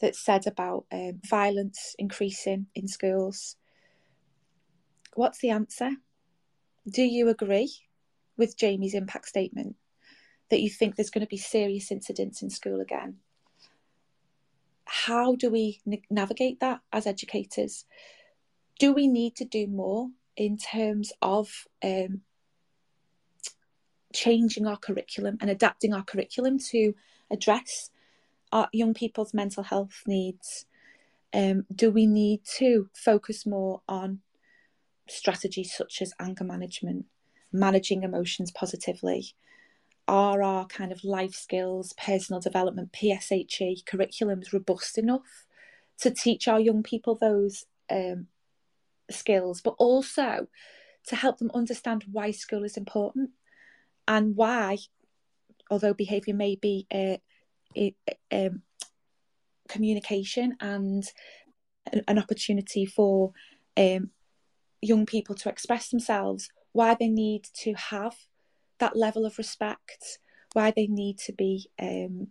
that said about um, violence increasing in schools. What's the answer? Do you agree with Jamie's impact statement that you think there's going to be serious incidents in school again? How do we navigate that as educators? Do we need to do more in terms of um, changing our curriculum and adapting our curriculum to address our young people's mental health needs? Um, do we need to focus more on strategies such as anger management, managing emotions positively? Are our kind of life skills, personal development, PSHE curriculums robust enough to teach our young people those um, skills, but also to help them understand why school is important and why, although behaviour may be uh, um, communication and an opportunity for um, young people to express themselves, why they need to have that level of respect, why they need to be um,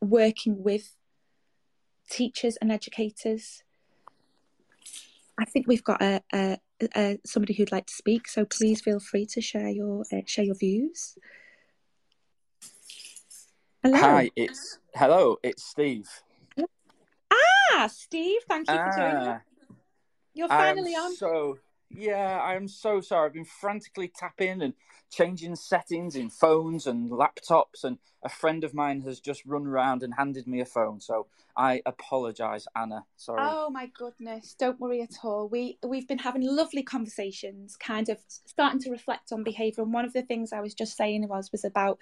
working with teachers and educators. I think we've got a, a, a, somebody who'd like to speak, so please feel free to share your uh, share your views. Hello. Hi, it's hello, it's Steve. Ah, Steve, thank you for joining. Ah. You're finally on. So yeah, I'm so sorry. I've been frantically tapping and changing settings in phones and laptops, and a friend of mine has just run around and handed me a phone. So I apologise, Anna. Sorry. Oh my goodness! Don't worry at all. We we've been having lovely conversations, kind of starting to reflect on behaviour. And one of the things I was just saying was was about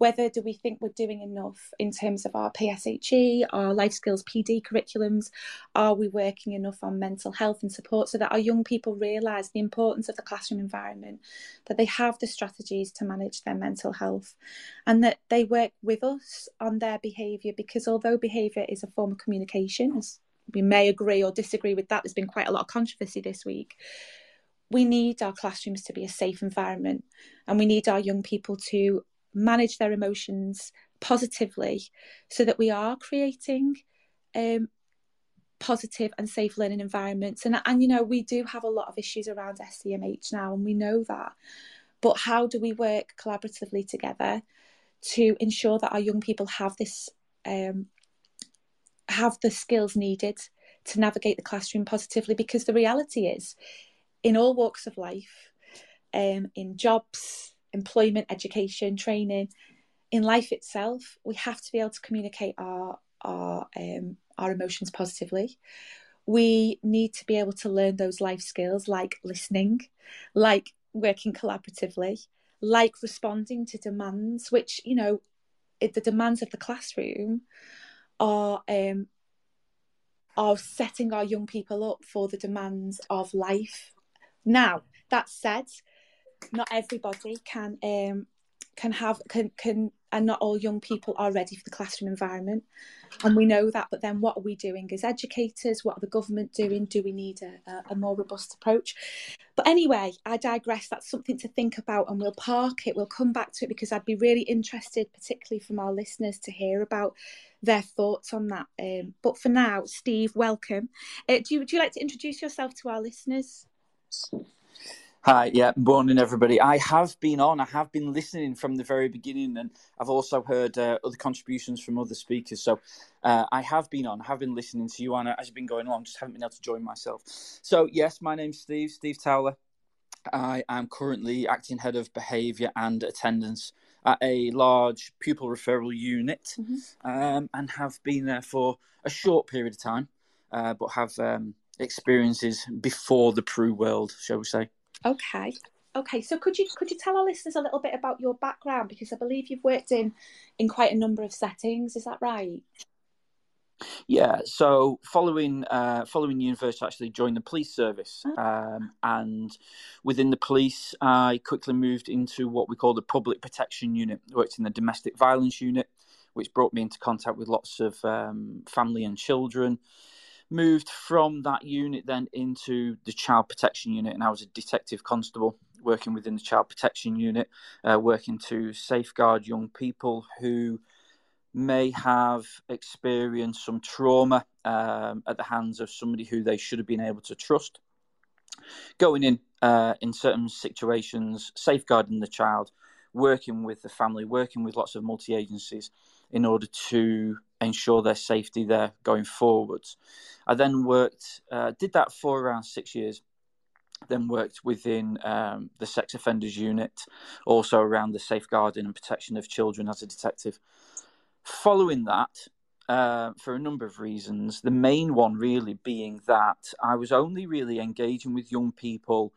whether do we think we're doing enough in terms of our PSHE, our life skills PD curriculums? Are we working enough on mental health and support so that our young people realise the importance of the classroom environment, that they have the strategies to manage their mental health, and that they work with us on their behaviour? Because although behaviour is a form of communication, as we may agree or disagree with that, there's been quite a lot of controversy this week we need our classrooms to be a safe environment and we need our young people to manage their emotions positively so that we are creating um, positive and safe learning environments. And, and, you know, we do have a lot of issues around SEMH now, and we know that. But how do we work collaboratively together to ensure that our young people have this, um, have the skills needed to navigate the classroom positively? Because the reality is, in all walks of life, um, in jobs, employment, education, training, in life itself, we have to be able to communicate our our um, our emotions positively. We need to be able to learn those life skills like listening, like working collaboratively, like responding to demands, which, you know, the demands of the classroom are um, are setting our young people up for the demands of life. Now, that said, not everybody can um, can have can can and not all young people are ready for the classroom environment. And we know that but then what are we doing as educators? What are the government doing? Do we need a, a, more robust approach? But anyway i digress. That's something to think about and we'll park it. We'll come back to it because i'd be really interested particularly from our listeners to hear about their thoughts on that. Um, but for now steve welcome. Uh, do, you, do you like to introduce yourself to our listeners Hi, yeah, morning everybody. I have been on, I have been listening from the very beginning, and I've also heard uh, other contributions from other speakers. So uh, I have been on, I have been listening to you, Anna, as you've been going along, just haven't been able to join myself. So, yes, my name's Steve, Steve Towler. I am currently acting head of behaviour and attendance at a large pupil referral unit mm-hmm. um, and have been there for a short period of time, uh, but have um, experiences before the PRU world, shall we say. Okay. Okay, so could you could you tell our listeners a little bit about your background because I believe you've worked in in quite a number of settings. Is that right? Yeah. So following uh, following university, I actually joined the police service, oh. um, and within the police, I quickly moved into what we call the public protection unit. worked in the domestic violence unit, which brought me into contact with lots of um, family and children moved from that unit then into the child protection unit, and I was a detective constable working within the child protection unit, uh, working to safeguard young people who may have experienced some trauma um, at the hands of somebody who they should have been able to trust. Going in uh, in certain situations, safeguarding the child, working with the family, working with lots of multi agencies in order to ensure their safety there going forwards. I then worked, uh, did that for around six years. Then worked within um, the sex offenders unit, also around the safeguarding and protection of children as a detective. Following that, uh, for a number of reasons, the main one really being that I was only really engaging with young people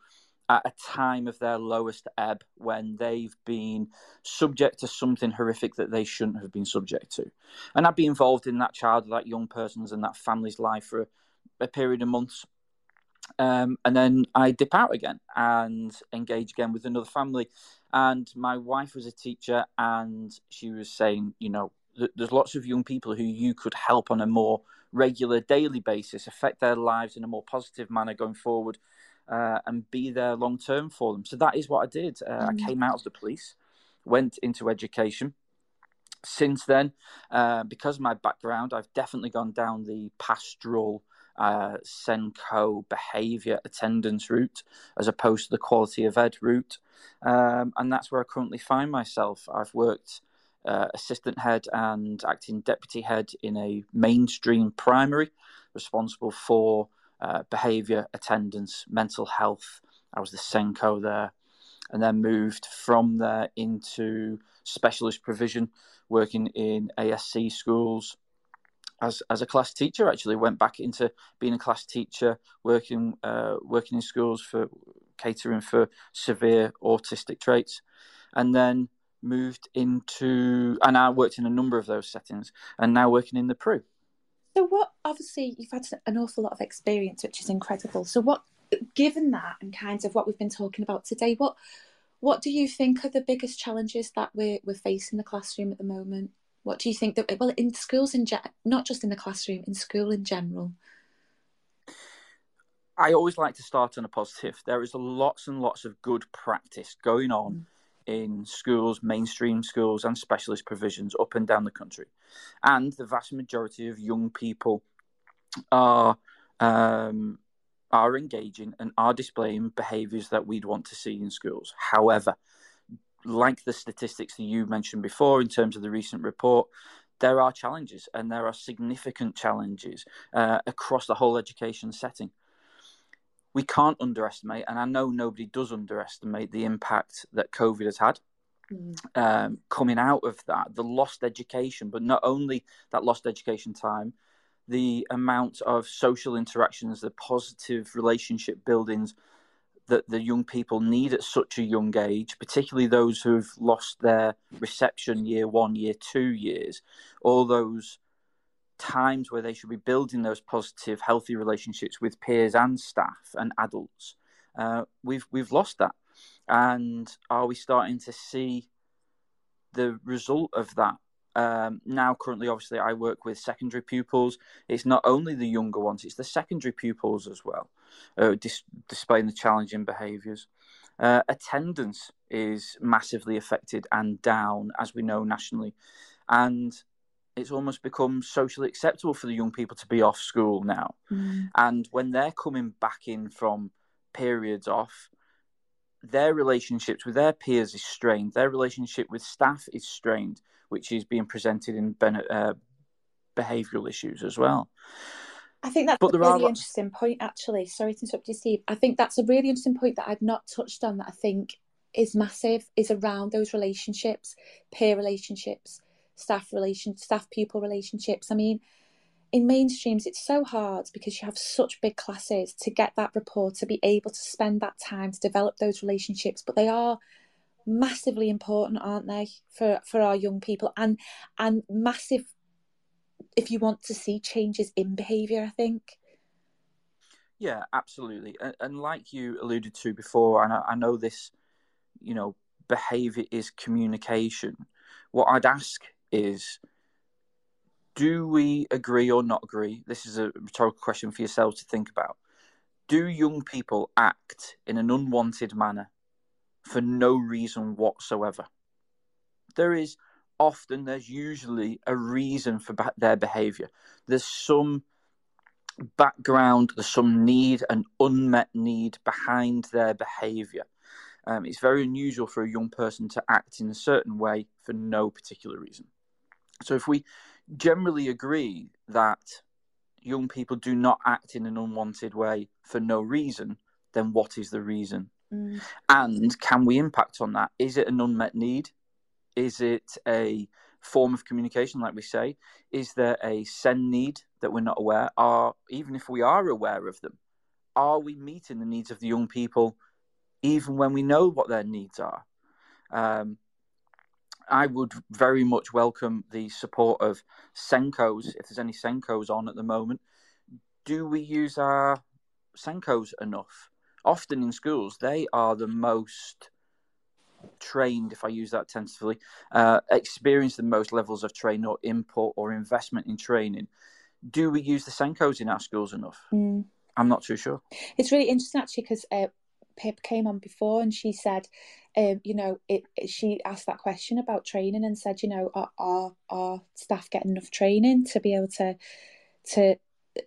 at a time of their lowest ebb when they've been subject to something horrific that they shouldn't have been subject to. And I'd be involved in that child, that young person's, and that family's life for a, a period of months. Um, and then I dip out again and engage again with another family. And my wife was a teacher, and she was saying, you know, th- there's lots of young people who you could help on a more regular, daily basis, affect their lives in a more positive manner going forward uh, and be there long term for them. So that is what I did. Uh, mm. I came out of the police, went into education. Since then, uh, because of my background, I've definitely gone down the pastoral uh, SENCO behaviour attendance route as opposed to the quality of ed route. Um, and that's where I currently find myself. I've worked uh, assistant head and acting deputy head in a mainstream primary, responsible for uh, behaviour, attendance, mental health. I was the SENCO there, and then moved from there into specialist provision, working in ASC schools as as a class teacher. Actually, went back into being a class teacher, working uh, working in schools for catering for severe autistic traits, and then moved into and I worked in a number of those settings, and now working in the PRU. So, what obviously you've had an awful lot of experience, which is incredible. So, what, given that, and kind of what we've been talking about today, what what do you think are the biggest challenges that we're we're facing in the classroom at the moment? What do you think that well in schools in ge- not just in the classroom, in school in general? I always like to start on a positive. There is lots and lots of good practice going on mm in schools, mainstream schools, and specialist provisions up and down the country. And the vast majority of young people are um, are engaging and are displaying behaviours that we'd want to see in schools. However, like the statistics that you mentioned before in terms of the recent report, there are challenges and there are significant challenges uh, across the whole education setting. We can't underestimate, and I know nobody does underestimate the impact that COVID has had. Mm. Um, coming out of that, the lost education, but not only that lost education time, the amount of social interactions, the positive relationship buildings that the young people need at such a young age, particularly those who've lost their reception year one, year two years, all those times where they should be building those positive, healthy relationships with peers and staff and adults. Uh, we've we've lost that, and are we starting to see the result of that? Um, now currently obviously i work with secondary pupils. It's not only the younger ones it's the secondary pupils as well uh, dis- displaying the challenging behaviours. Uh, attendance is massively affected and down as we know nationally. And it's almost become socially acceptable for the young people to be off school now mm. and when they're coming back in from periods off their relationships with their peers is strained their relationship with staff is strained which is being presented in uh, behavioural issues as well. I think that's but a really are... interesting point, actually. Sorry to interrupt you, Steve. I think that's a really interesting point that I've not touched on that I think is massive, is around those relationships, peer relationships, staff relation, staff pupil relationships. I mean, in mainstreams, it's so hard because you have such big classes to get that rapport, to be able to spend that time to develop those relationships, but they are massively important, aren't they, for for our young people, and and massive if you want to see changes in behaviour. I think. Yeah, absolutely, and, and like you alluded to before, and I, I know this, you know, behaviour is communication. What I'd ask is do we agree or not agree? This is a rhetorical question for yourselves to think about. Do young people act in an unwanted manner for no reason whatsoever. There is often, there's usually a reason for their behavior. There's some background, there's some need, an unmet need behind their behavior. Um, it's very unusual for a young person to act in a certain way for no particular reason. So, if we generally agree that young people do not act in an unwanted way for no reason, then what is the reason? Mm. And can we impact on that? Is it an unmet need? Is it a form of communication, like we say? Is there a SEND need that we're not aware? Are even if we are aware of them, are we meeting the needs of the young people, even when we know what their needs are? Um, I would very much welcome the support of SENCOs, if there's any SENCOs on at the moment. Do we use our SENCOs enough? often in schools, they are the most trained, if I use that tentatively, uh, experience the most levels of training or input or investment in training. Do we use the SENCOs in our schools enough? Mm. I'm not too sure. It's really interesting actually because uh, Pip came on before and she said, um, you know, it, it, she asked that question about training and said, you know, are, are, are staff getting enough training to be able to to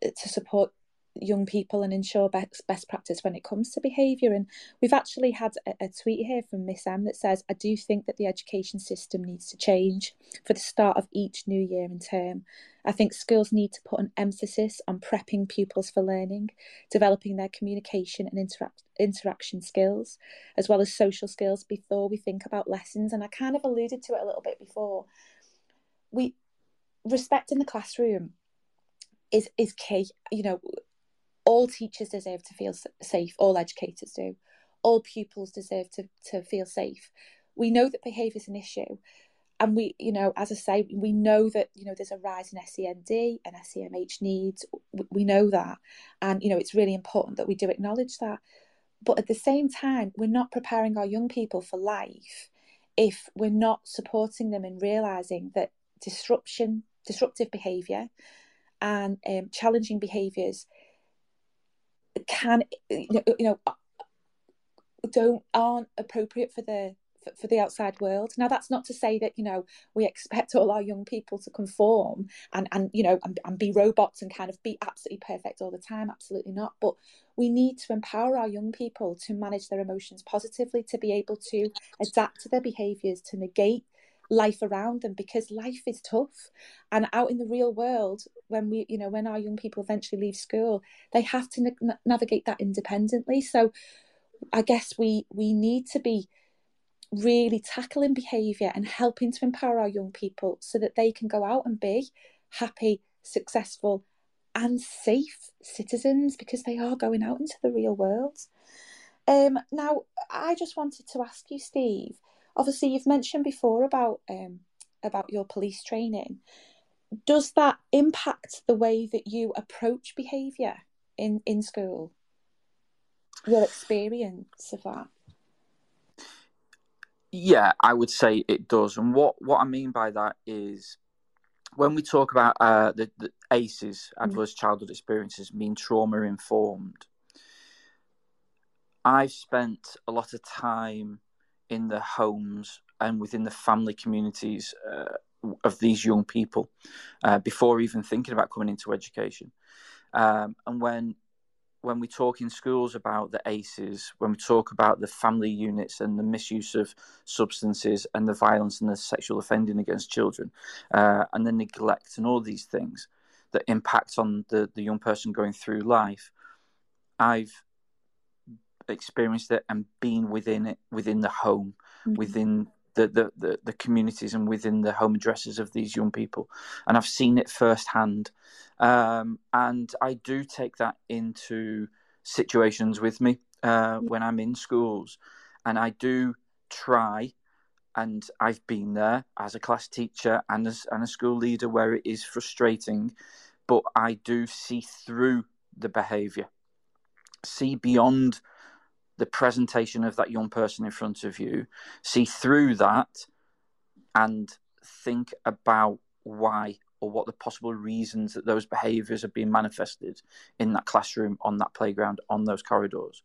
to support young people and ensure best, best practice when it comes to behaviour. And we've actually had a, a tweet here from Miss M that says, I do think that the education system needs to change for the start of each new year and term. I think schools need to put an emphasis on prepping pupils for learning, developing their communication and interact, interaction skills, as well as social skills before we think about lessons. And I kind of alluded to it a little bit before. We respect in the classroom is is key. You know, all teachers deserve to feel safe, all educators do. All pupils deserve to, to feel safe. We know that behaviour is an issue. And we, you know, as I say, we know that, you know, there's a rise in SEND and SEMH needs. We know that. And, you know, it's really important that we do acknowledge that. But at the same time, we're not preparing our young people for life if we're not supporting them in realizing that disruption, disruptive behaviour, and um, challenging behaviours can you know, know uh, don't aren't appropriate for the for, for the outside world. Now, that's not to say that you know we expect all our young people to conform and and you know and, and be robots and kind of be absolutely perfect all the time. Absolutely not. But we need to empower our young people to manage their emotions positively, to be able to adapt to their behaviours, to negate life around them because life is tough. And out in the real world when we you know when our young people eventually leave school they have to na- navigate that independently. So i guess we we need to be really tackling behavior and helping to empower our young people so that they can go out and be happy successful and safe citizens because they are going out into the real world. Um, now i just wanted to ask you steve obviously you've mentioned before about um, about your police training. Does that impact the way that you approach behavior in in school? Your experience of that? Yeah i would say it does. And what what i mean by that is when we talk about uh, the, the ACEs mm. adverse childhood experiences mean trauma informed i've spent a lot of time in the homes and within the family communities uh, of these young people uh, before even thinking about coming into education. Um, and when when we talk in schools about the ACEs, when we talk about the family units and the misuse of substances and the violence and the sexual offending against children uh, and the neglect and all these things that impact on the, the young person going through life, I've experienced it and been within it, within the home, mm-hmm. within the, the, the, the, communities and within the home addresses of these young people. And I've seen it firsthand. Um, and I do take that into situations with me uh, when I'm in schools. And I do try, and I've been there as a class teacher and as and a school leader where it is frustrating, but I do see through the behaviour, see beyond the presentation of that young person in front of you, see through that, and think about why or what the possible reasons that those behaviours are being manifested in that classroom, on that playground, on those corridors.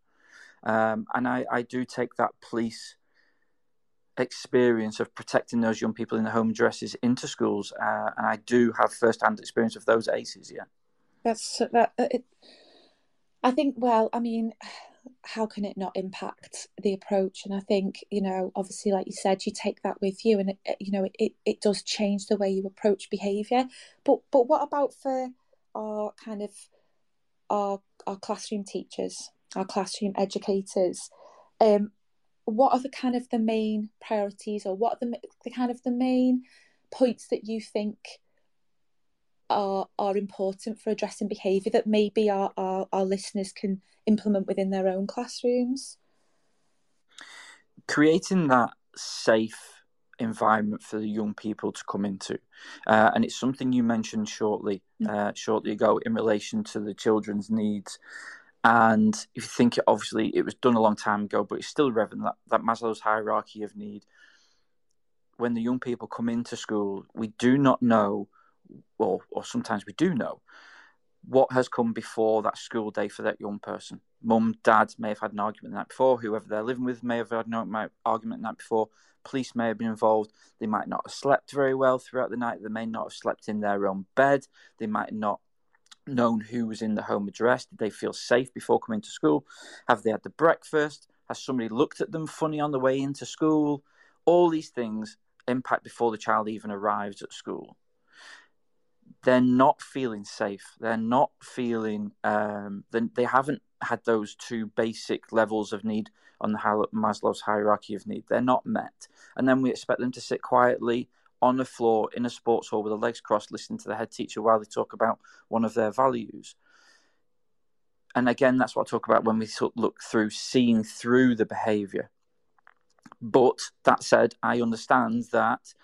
Um, and I, I do take that police experience of protecting those young people in the home addresses into schools, uh, and I do have first-hand experience of those ACEs. Yeah, that's that. It, I think. Well, I mean, how can it not impact the approach? And i think you know obviously like you said you take that with you and it, you know it, it does change the way you approach behavior but but what about for our kind of our our classroom teachers our classroom educators? Um what are the kind of the main priorities or what are the, the kind of the main points that you think are are important for addressing behaviour that maybe our, our, our listeners can implement within their own classrooms? Creating that safe environment for the young people to come into, uh, and it's something you mentioned shortly mm. uh, shortly ago in relation to the children's needs. And if you think, obviously, it was done a long time ago, but it's still relevant that, that Maslow's hierarchy of need. When the young people come into school, we do not know or, or sometimes we do know, what has come before that school day for that young person. Mum, dad may have had an argument the night before, whoever they're living with may have had an argument the night before, police may have been involved, they might not have slept very well throughout the night, they may not have slept in their own bed, they might not known who was in the home address, did they feel safe before coming to school, have they had the breakfast, has somebody looked at them funny on the way into school, all these things impact before the child even arrives at school they're not feeling safe. They're not feeling. Um, they, they haven't had those two basic levels of need on the Maslow's hierarchy of need. They're not met, and then we expect them to sit quietly on the floor in a sports hall with their legs crossed, listening to the head teacher while they talk about one of their values. And again, that's what I talk about when we look through seeing through the behaviour. But that said, I understand that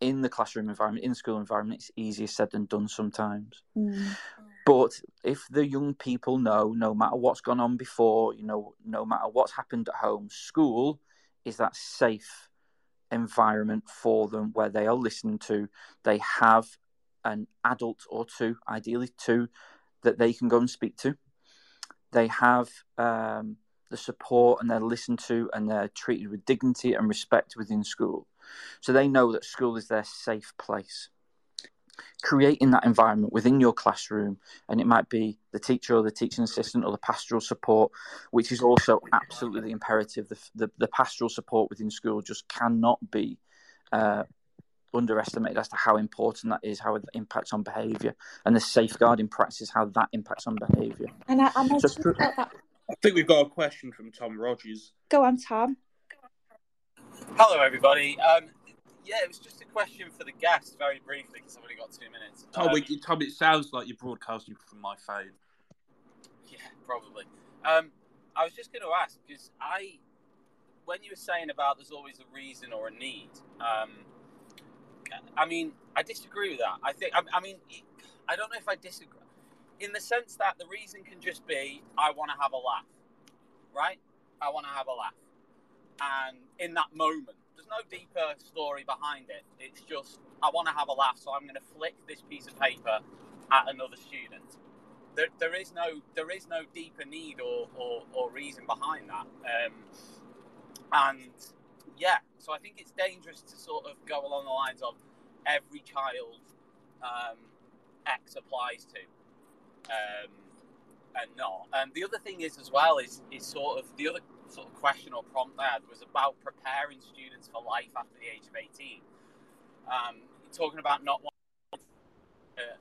in the classroom environment, in the school environment, it's easier said than done sometimes. Mm. But if the young people know, no matter what's gone on before, you know, no matter what's happened at home, school is that safe environment for them where they are listened to. They have an adult or two, ideally two, that they can go and speak to. They have um, the support and they're listened to and they're treated with dignity and respect within school. So they know that school is their safe place. Creating that environment within your classroom, and it might be the teacher or the teaching assistant or the pastoral support, which is also absolutely imperative. The, the, the pastoral support within school just cannot be uh, underestimated as to how important that is, how it impacts on behaviour, and the safeguarding practice, how that impacts on behaviour. And I, I, so, that... I think we've got a question from Tom Rogers. Go on, Tom. Hello, everybody. Um, yeah, it was just a question for the guests, very briefly, because I've only got two minutes. Tom, um, it, Tom, it sounds like you're broadcasting from my phone. Yeah, probably. Um, I was just going to ask because I, when you were saying about there's always a reason or a need, um, I mean, I disagree with that. I think, I, I mean, I don't know if I disagree in the sense that the reason can just be I want to have a laugh, right? I want to have a laugh. And in that moment, there's no deeper story behind it. It's just I want to have a laugh, so I'm going to flick this piece of paper at another student. There, there is no there is no deeper need or, or, or reason behind that. Um, and yeah, so I think it's dangerous to sort of go along the lines of every child um, X applies to, um, and not. And the other thing is as well is is sort of the other sort of question or prompt there was about preparing students for life after the age of eighteen. Um, talking about not wanting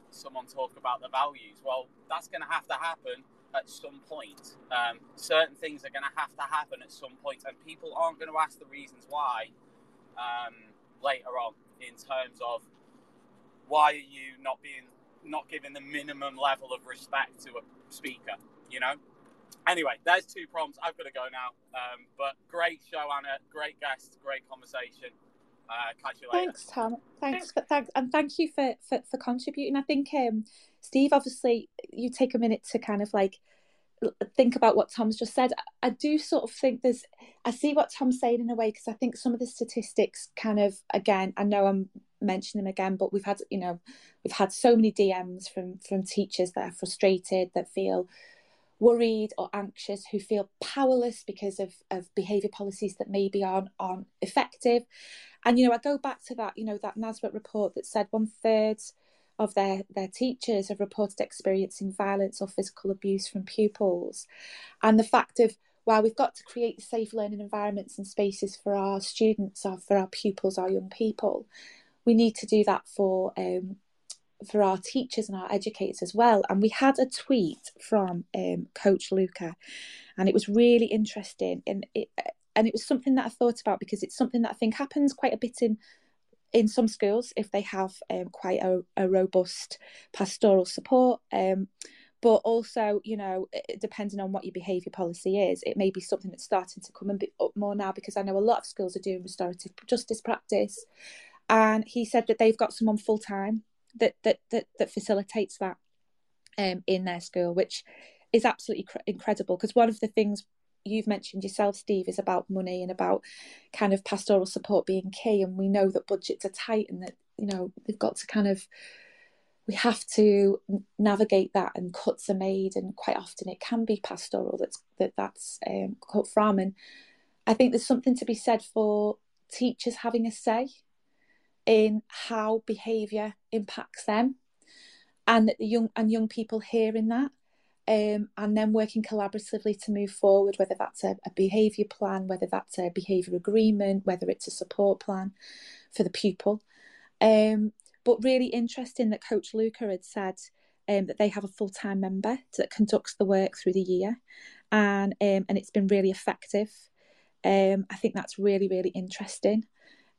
someone talk about the values. Well, that's going to have to happen at some point. Um, certain things are going to have to happen at some point, and people aren't going to ask the reasons why um, later on in terms of why are you not being not giving the minimum level of respect to a speaker, you know? Anyway, there's two prompts. I've got to go now. Um, but great show, Anna. Great guest. Great conversation. Uh, catch you later. Thanks, Tom. Thanks for thanks and thank you for for, for contributing. I think um, Steve, obviously, you take a minute to kind of like think about what Tom's just said. I do sort of think there's, I see what Tom's saying in a way because I think some of the statistics kind of, again, I know I'm mentioning them again, but we've had, you know, we've had so many DMs from from teachers that are frustrated, that feel worried or anxious, who feel powerless because of of behaviour policies that maybe aren't aren't effective. And you know, I go back to that, you know, that NASUWT report that said one third of their, their teachers have reported experiencing violence or physical abuse from pupils. And the fact of, while we've got to create safe learning environments and spaces for our students, or for our pupils, our young people, we need to do that for um, for our teachers and our educators as well. And we had a tweet from um, Coach Luca, and it was really interesting. And it and it was something that I thought about because it's something that I think happens quite a bit in in some schools if they have um, quite a, a, robust pastoral support. Um, but also, you know, depending on what your behaviour policy is, it may be something that's starting to come up more now because I know a lot of schools are doing restorative justice practice. And he said that they've got someone full time that, that that that facilitates that um, in their school, which is absolutely cr- incredible. Because one of the things you've mentioned yourself, Steve, is about money and about kind of pastoral support being key. And we know that budgets are tight and that, you know, they've got to kind of, we have to navigate that and cuts are made. And quite often it can be pastoral that's, that that's um, cut from. And I think there's something to be said for teachers having a say in how behaviour impacts them and that the young and young people hearing that um, and then working collaboratively to move forward, whether that's a, a behaviour plan, whether that's a behaviour agreement, whether it's a support plan for the pupil. Um, but really interesting that Coach Luca had said um, that they have a full time member that conducts the work through the year, and um, and it's been really effective. Um, I think that's really really interesting,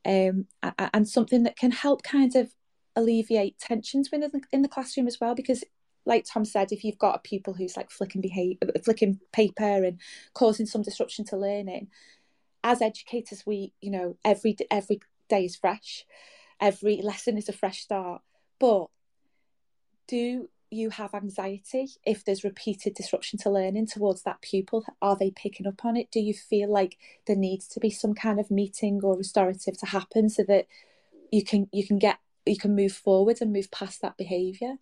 um, and something that can help kind of alleviate tensions within the, in the classroom as well because like Tom said, if you've got a pupil who's like flicking behavior, flicking paper and causing some disruption to learning, as educators, we, you know, every every day is fresh, every lesson is a fresh start. But do you have anxiety if there's repeated disruption to learning towards that pupil? Are they picking up on it? Do you feel like there needs to be some kind of meeting or restorative to happen so that you can you can get you can move forward and move past that behaviour?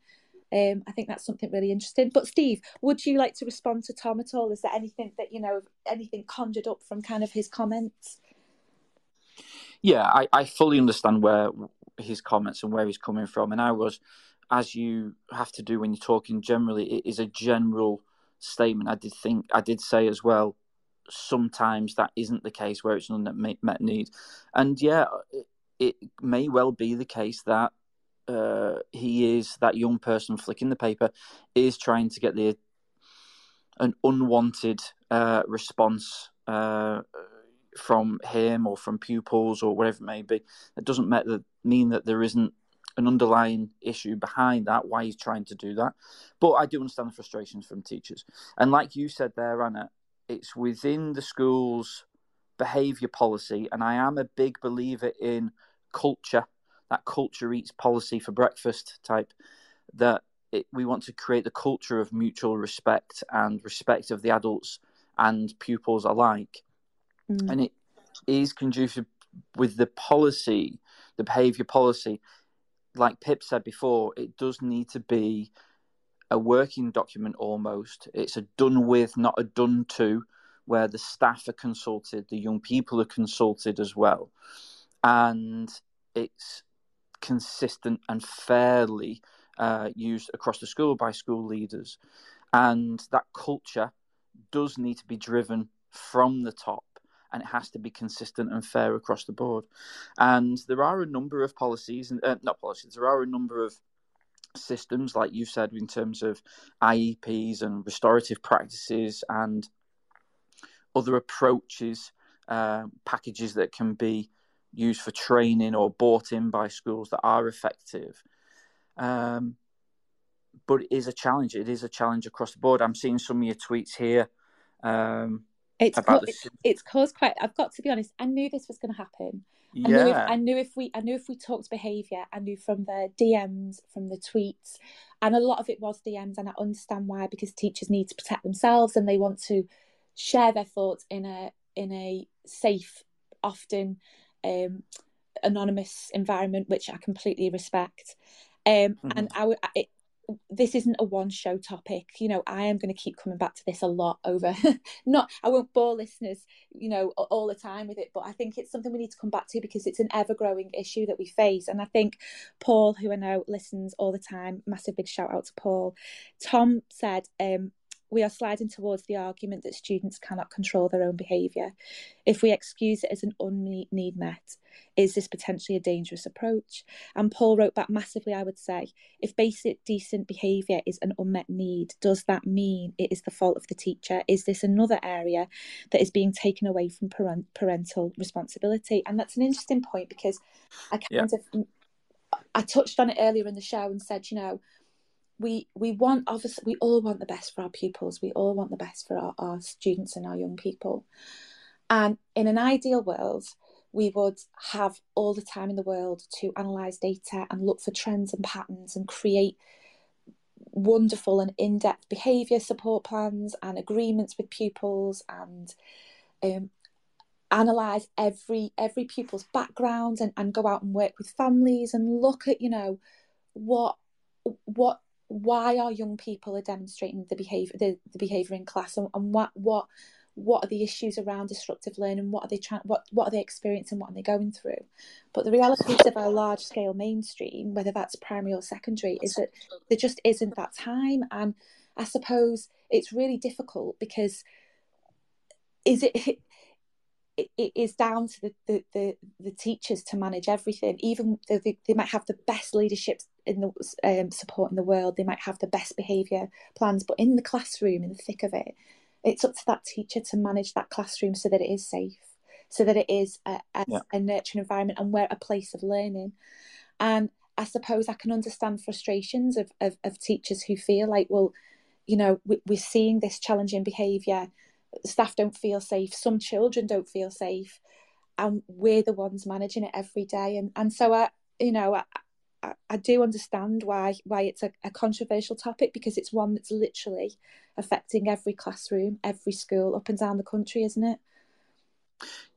Um, I think that's something really interesting. But Steve, would you like to respond to Tom at all? Is there anything that you know, anything conjured up from kind of his comments? Yeah, I, I fully understand where his comments and where he's coming from, and I was, as you have to do when you're talking generally, it is a general statement. I did think I did say as well. Sometimes that isn't the case where it's an unmet met need, and yeah, it, it may well be the case that uh, he is that young person flicking the paper is trying to get the an unwanted uh, response uh, from him or from pupils or whatever it may be. It doesn't mean that there isn't an underlying issue behind that, why he's trying to do that. But I do understand the frustrations from teachers. And like you said there, Anna, it's within the school's behaviour policy. And I am a big believer in culture that culture eats policy for breakfast type that it, we want to create the culture of mutual respect and respect of the adults and pupils alike mm. and it is conducive with the policy the behavior policy like pip said before it does need to be a working document almost. It's a done with not a done to where the staff are consulted the young people are consulted as well. And it's consistent and fairly uh, used across the school by school leaders. And that culture does need to be driven from the top and it has to be consistent and fair across the board. And there are a number of policies, and uh, not policies, there are a number of systems, like you said, in terms of IEPs and restorative practices and other approaches, uh, packages that can be used for training or bought in by schools that are effective. Um, but it is a challenge. It is a challenge across the board. I'm seeing some of your tweets here. Um, it's co- the... it's, it's caused quite. I've got to be honest. I knew this was going to happen. I yeah. knew if I knew if we I knew if we talked behaviour, I knew from the DMs, from the tweets, and a lot of it was DMs, and I understand why because teachers need to protect themselves and they want to share their thoughts in a in a safe, often um, anonymous environment, which I completely respect. Um, mm-hmm. And I, it, this isn't a one show topic. You know, I am going to keep coming back to this a lot over. <laughs> Not, I won't bore listeners, you know, all the time with it, but I think it's something we need to come back to because it's an ever growing issue that we face. And I think Paul, who I know listens all the time, massive big shout out to Paul. Tom said, um, we are sliding towards the argument that students cannot control their own behaviour. If we excuse it as an unmet need met, is this potentially a dangerous approach? And Paul wrote back massively, I would say, if basic decent behaviour is an unmet need, does that mean it is the fault of the teacher? Is this another area that is being taken away from parent- parental responsibility? And that's an interesting point because I kind yeah. of I touched on it earlier in the show and said, you know, we we want obviously we all want the best for our pupils. We all want the best for our, our students and our young people. And in an ideal world we would have all the time in the world to analyze data and look for trends and patterns and create wonderful and in-depth behavior support plans and agreements with pupils and um, analyze every every pupil's background and, and go out and work with families and look at you know what what why our young people are demonstrating the behavior the, the behavior in class and, and what what what are the issues around disruptive learning what are they trying what what are they experiencing what are they going through but the realities of our large scale mainstream whether that's primary or secondary is that there just isn't that time and i suppose it's really difficult because is it <laughs> it, it is down to the, the, the, the, teachers to manage everything. Even though they, they might have the best leadership in the um, support in the world, they might have the best behaviour plans, but in the classroom, in the thick of it, it's up to that teacher to manage that classroom so that it is safe, so that it is a, a, yeah. a nurturing environment and where a place of learning. And I suppose I can understand frustrations of, of, of teachers who feel like, well, you know, we, we're seeing this challenging behaviour staff don't feel safe some children don't feel safe and we're the ones managing it every day and and so i you know i I, I do understand why why it's a, a controversial topic because it's one that's literally affecting every classroom, every school up and down the country, isn't it?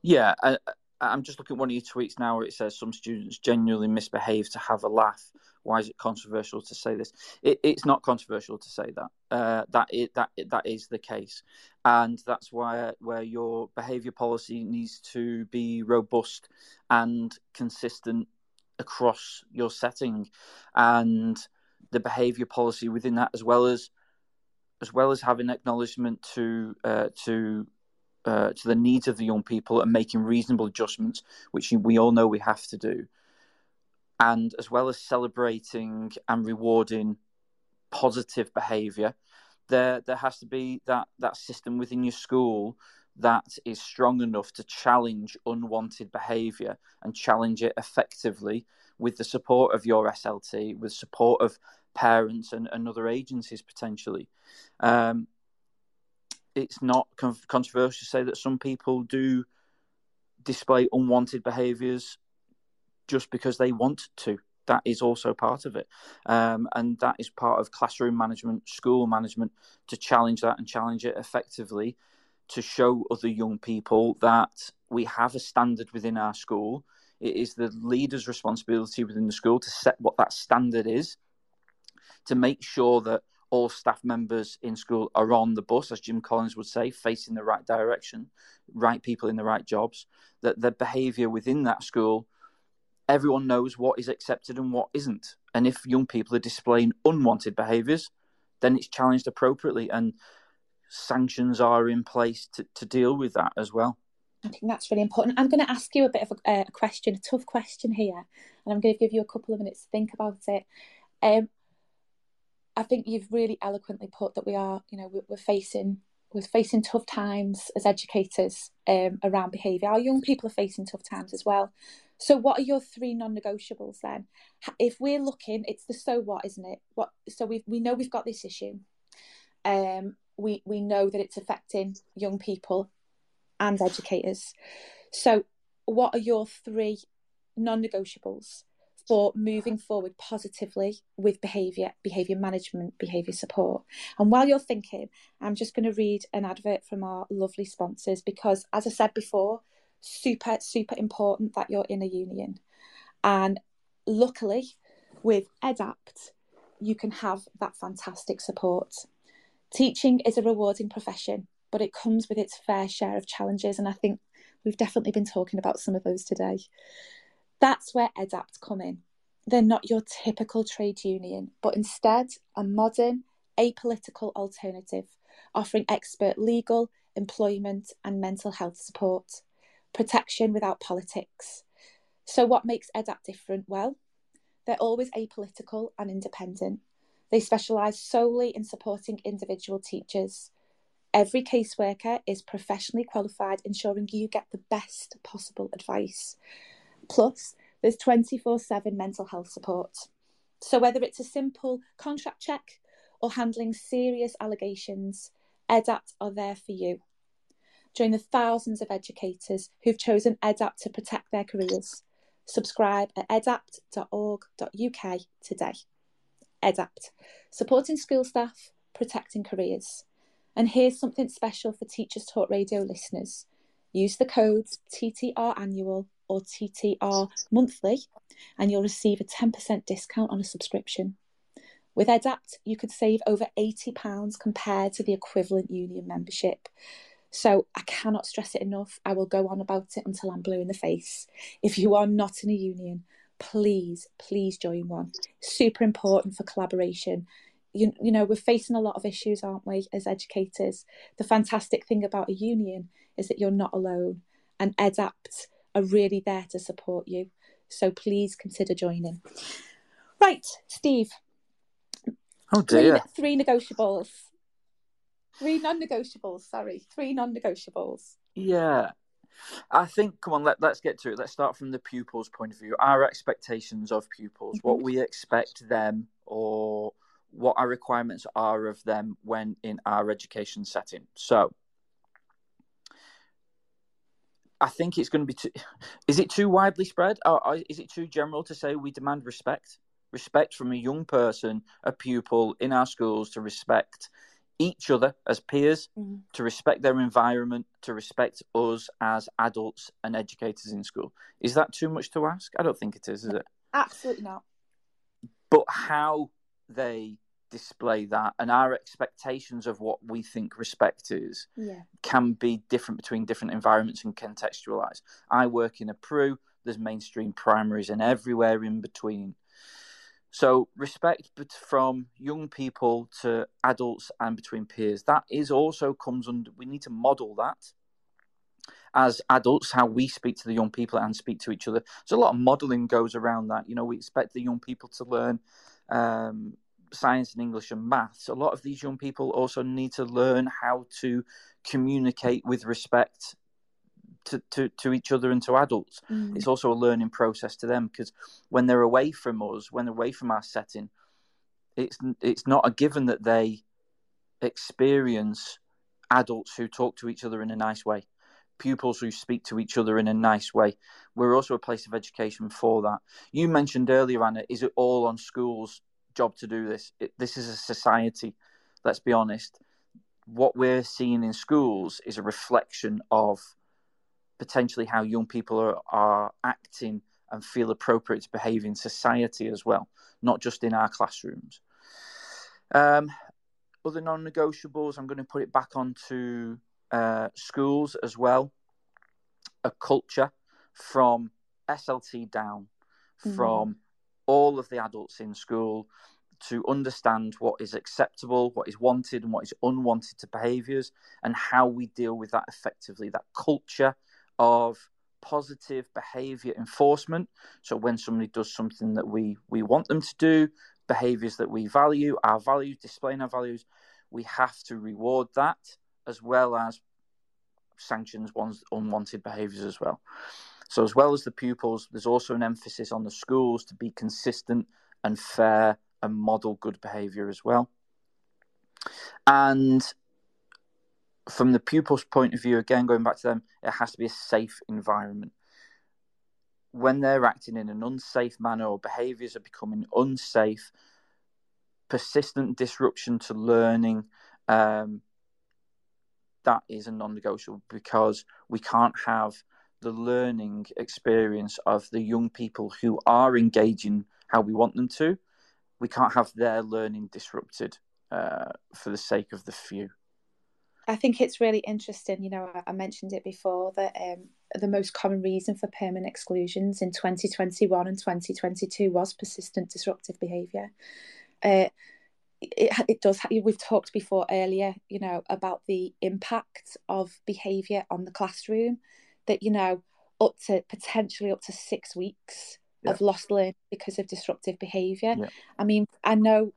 Yeah, I, I'm just looking at one of your tweets now where it says some students genuinely misbehave to have a laugh. why is it controversial to say this? It, it's not controversial to say that. Uh, that that that is the case, and that's why where your behaviour policy needs to be robust and consistent across your setting, and the behaviour policy within that, as well as as well as having acknowledgement to uh, to uh, to the needs of the young people and making reasonable adjustments, which we all know we have to do. And as well as celebrating and rewarding positive behavior there there has to be that that system within your school that is strong enough to challenge unwanted behavior and challenge it effectively with the support of your SLT with support of parents and, and other agencies potentially um, it's not con- controversial to say that some people do display unwanted behaviors just because they want to. That is also part of it. Um, and that is part of classroom management, school management to challenge that and challenge it effectively to show other young people that we have a standard within our school. It is the leader's responsibility within the school to set what that standard is, to make sure that all staff members in school are on the bus, as Jim Collins would say, facing the right direction, right people in the right jobs, that the behaviour within that school everyone knows what is accepted and what isn't. And if young people are displaying unwanted behaviours, then it's challenged appropriately and sanctions are in place to, to deal with that as well. I think that's really important. I'm going to ask you a bit of a, a, question, a tough question here, and I'm going to give you a couple of minutes to think about it. Um, I think you've really eloquently put that we are, you know, we're facing we're facing tough times as educators um, around behaviour. Our young people are facing tough times as well. So, what are your three non-negotiables then? If we're looking, it's the so what, isn't it? What? So we we know we've got this issue. Um, we we know that it's affecting young people and educators. So, what are your three non-negotiables for moving forward positively with behaviour, behaviour management, behaviour support? And while you're thinking, I'm just going to read an advert from our lovely sponsors because, as I said before, super, super important that you're in a union. And luckily, with EDAPT, you can have that fantastic support. Teaching is a rewarding profession, but it comes with its fair share of challenges. And I think we've definitely been talking about some of those today. That's where EDAPT come in. They're not your typical trade union, but instead a modern, apolitical alternative, offering expert legal, employment, and mental health support protection without politics. So, what makes EDAPT different? Well, they're always apolitical and independent. They specialise solely in supporting individual teachers. Every caseworker is professionally qualified, ensuring you get the best possible advice. Plus, there's 24 7 mental health support. So, whether it's a simple contract check or handling serious allegations, EDAPT are there for you join the thousands of educators who've chosen EDAPT to protect their careers. Subscribe at edapt.org.uk today. EDAPT, supporting school staff, protecting careers. And here's something special for Teachers Talk Radio listeners. Use the codes TTR annual or TTR monthly, and you'll receive a 10% discount on a subscription. With EDAPT, you could save over £80 compared to the equivalent union membership. So I cannot stress it enough. I will go on about it until I'm blue in the face. If you are not in a union, please, please join one. Super important for collaboration. You, you know, we're facing a lot of issues, aren't we, as educators? The fantastic thing about a union is that you're not alone, and EDAPT are really there to support you. So please consider joining. Right, Steve. Oh dear. Three, three negotiables Three non-negotiables. Sorry, three non-negotiables. Yeah, I think. Come on, let let's get to it. Let's start from the pupils' point of view. Our expectations of pupils, mm-hmm. what we expect them, or what our requirements are of them when in our education setting. So, I think it's going to be too. Is it too widely spread, or is it too general to say we demand respect? Respect from a young person, a pupil in our schools to respect each other as peers, mm-hmm. to respect their environment, to respect us as adults and educators in school. Is that too much to ask? I don't think it is, is it? Absolutely not. but how they display that and our expectations of what we think respect is Yeah. can be different between different environments and contextualized. I work in a PRU, there's mainstream primaries and everywhere in between. So respect from young people to adults and between peers, that is also comes under we need to model that as adults, how we speak to the young people and speak to each other. So a lot of modeling goes around that. You know, we expect the young people to learn um, science and English and maths. A lot of these young people also need to learn how to communicate with respect to, to, to each other and to adults. Mm. It's also a learning process to them because when they're away from us, when they're away from our setting, it's it's not a given that they experience adults who talk to each other in a nice way, pupils who speak to each other in a nice way. We're also a place of education for that. You mentioned earlier, Anna, is it all on schools' job to do this? It, this is a society. Let's be honest. What we're seeing in schools is a reflection of potentially how young people are, are acting and feel appropriate to behave in society as well, not just in our classrooms. Um, other non negotiables, I'm going to put it back onto uh, schools as well. A culture from SLT down, Mhm. from all of the adults in school to understand what is acceptable, what is wanted, and what is unwanted to behaviours, and how we deal with that effectively. That culture of positive behaviour enforcement. So when somebody does something that we we want them to do, behaviours that we value, our values, displaying our values, we have to reward that as well as sanctions one's unwanted behaviours as well. So as well as the pupils, there's also an emphasis on the schools to be consistent and fair and model good behaviour as well. And from the pupils' point of view, again, going back to them, it has to be a safe environment. When they're acting in an unsafe manner or behaviours are becoming unsafe, persistent disruption to learning, um, that is a non negotiable because we can't have the learning experience of the young people who are engaging how we want them to. We can't have their learning disrupted uh, for the sake of the few. I think it's really interesting. You know, I, I mentioned it before that um, the most common reason for permanent exclusions in 2021 and 2022 was persistent disruptive behaviour. Uh, it, it does. We've talked before earlier, you know, about the impact of behaviour on the classroom. That you know, up to potentially up to six weeks Yeah. of lost learning because of disruptive behaviour. Yeah. I mean, I know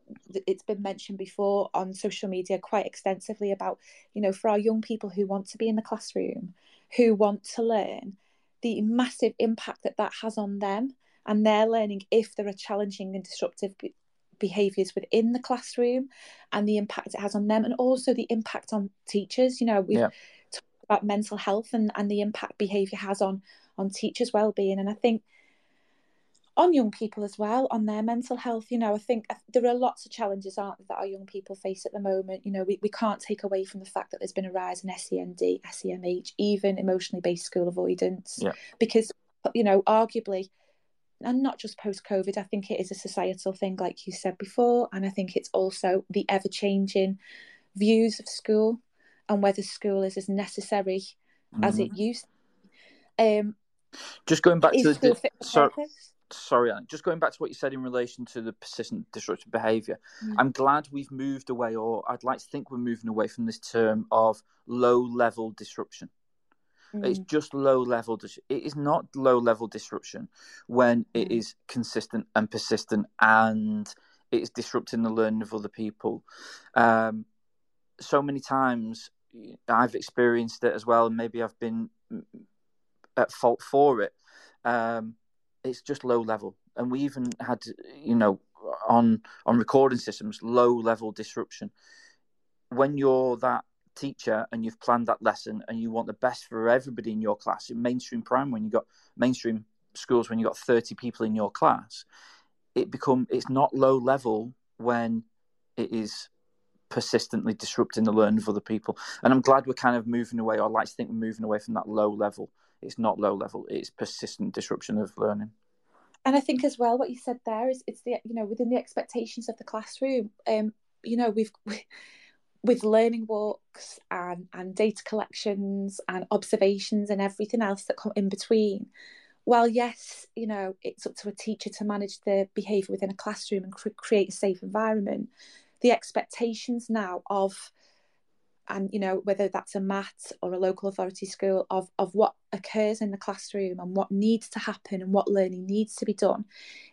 it's been mentioned before on social media quite extensively about, you know, for our young people who want to be in the classroom, who want to learn, the massive impact that that has on them and their learning if there are challenging and disruptive be- behaviours within the classroom and the impact it has on them and also the impact on teachers. You know, we've Yeah. talked about mental health and, and the impact behaviour has on on teachers' well-being. And I think on young people as well, on their mental health. You know, I think there are lots of challenges, aren't there, that our young people face at the moment. You know, we, we can't take away from the fact that there's been a rise in SEND, SEMH, even emotionally based school avoidance. Yeah. Because, you know, arguably, and not just post COVID, I think it is a societal thing, like you said before. And I think it's also the ever changing views of school and whether school is as necessary as Mhm. it used. To be. Um, Just going back to the school di- fit for so, sorry, Alan, just going back to what you said in relation to the persistent disruptive behaviour. Mm. I'm glad we've moved away, or I'd like to think we're moving away from this term of low level disruption. It's Mm. just low level. Dis- it is not low level disruption when it Mm. is consistent and persistent and it is disrupting the learning of other people. Um, so many times I've experienced it as well, and maybe I've been at fault for it. Um, it's just low level, and we even had, you know, on on recording systems, low level disruption. When you're that teacher and you've planned that lesson and you want the best for everybody in your class in mainstream prime when you've got mainstream schools when you've got 30 people in your class it become it's not low level when it is persistently disrupting the learning of other people. And i'm glad we're kind of moving away or i'd like to think we're moving away from that low level it's not low level it's persistent disruption of learning and I think as well what you said there is it's the you know within the expectations of the classroom. Um, you know we've we, with learning walks and and data collections and observations and everything else that come in between. well, yes, you know it's up to a teacher to manage the behaviour within a classroom and cre- create a safe environment, the expectations now of and you know whether that's a mat or a local authority school of of what occurs in the classroom and what needs to happen and what learning needs to be done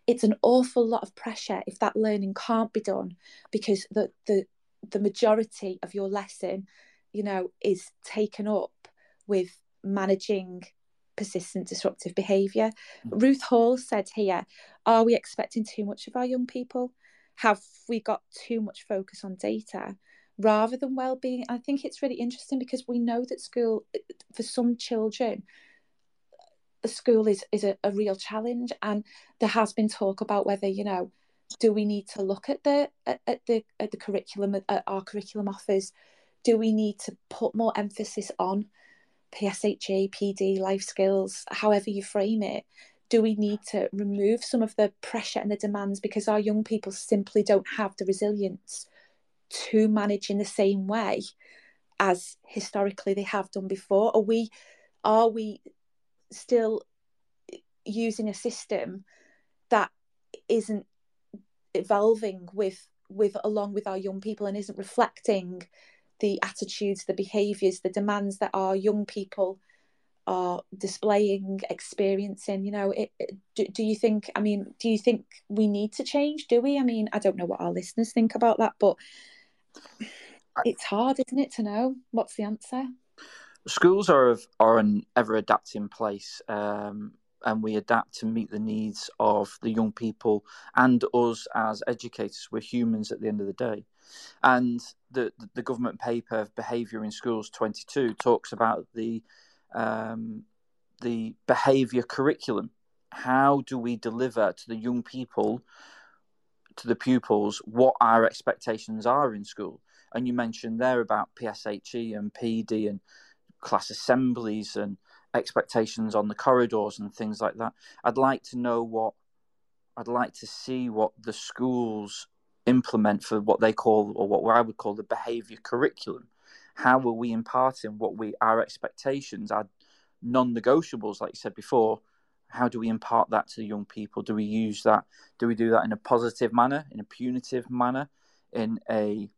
it's an awful lot of pressure if that learning can't be done because the the the majority of your lesson you know is taken up with managing persistent disruptive behavior mm. ruth hall said here are we expecting too much of our young people? Have we got too much focus on data rather than well-being. I think it's really interesting because we know that school for some children school is is a, a real challenge and there has been talk about whether you know do we need to look at the at, at the at the curriculum at our curriculum offers? Do we need to put more emphasis on pshe pd life skills however you frame it? Do we need to remove some of the pressure and the demands because our young people simply don't have the resilience to manage in the same way as historically they have done before? Are we are we still using a system that isn't evolving with with along with our young people and isn't reflecting the attitudes, the behaviours, the demands that our young people are displaying, experiencing. You know, it, it, do, do you think? I mean, do you think we need to change? Do we? I mean, I don't know what our listeners think about that, but it's hard, isn't it, to know what's the answer? Schools are are an ever adapting place, um, and we adapt to meet the needs of the young people and us as educators. We're humans at the end of the day, and the the government paper of Behaviour in Schools 22 talks about the um, the behaviour curriculum. How do we deliver to the young people to the pupils what our expectations are in school. And you mentioned there about PSHE and PD and class assemblies and expectations on the corridors and things like that. I'd like to know what I'd like to see what the schools implement for what they call or what I would call the behavior curriculum. How are we imparting what we our expectations, our non-negotiables, like you said before, how do we impart that to young people? Do we use that? Do we do that in a positive manner, in a punitive manner, in a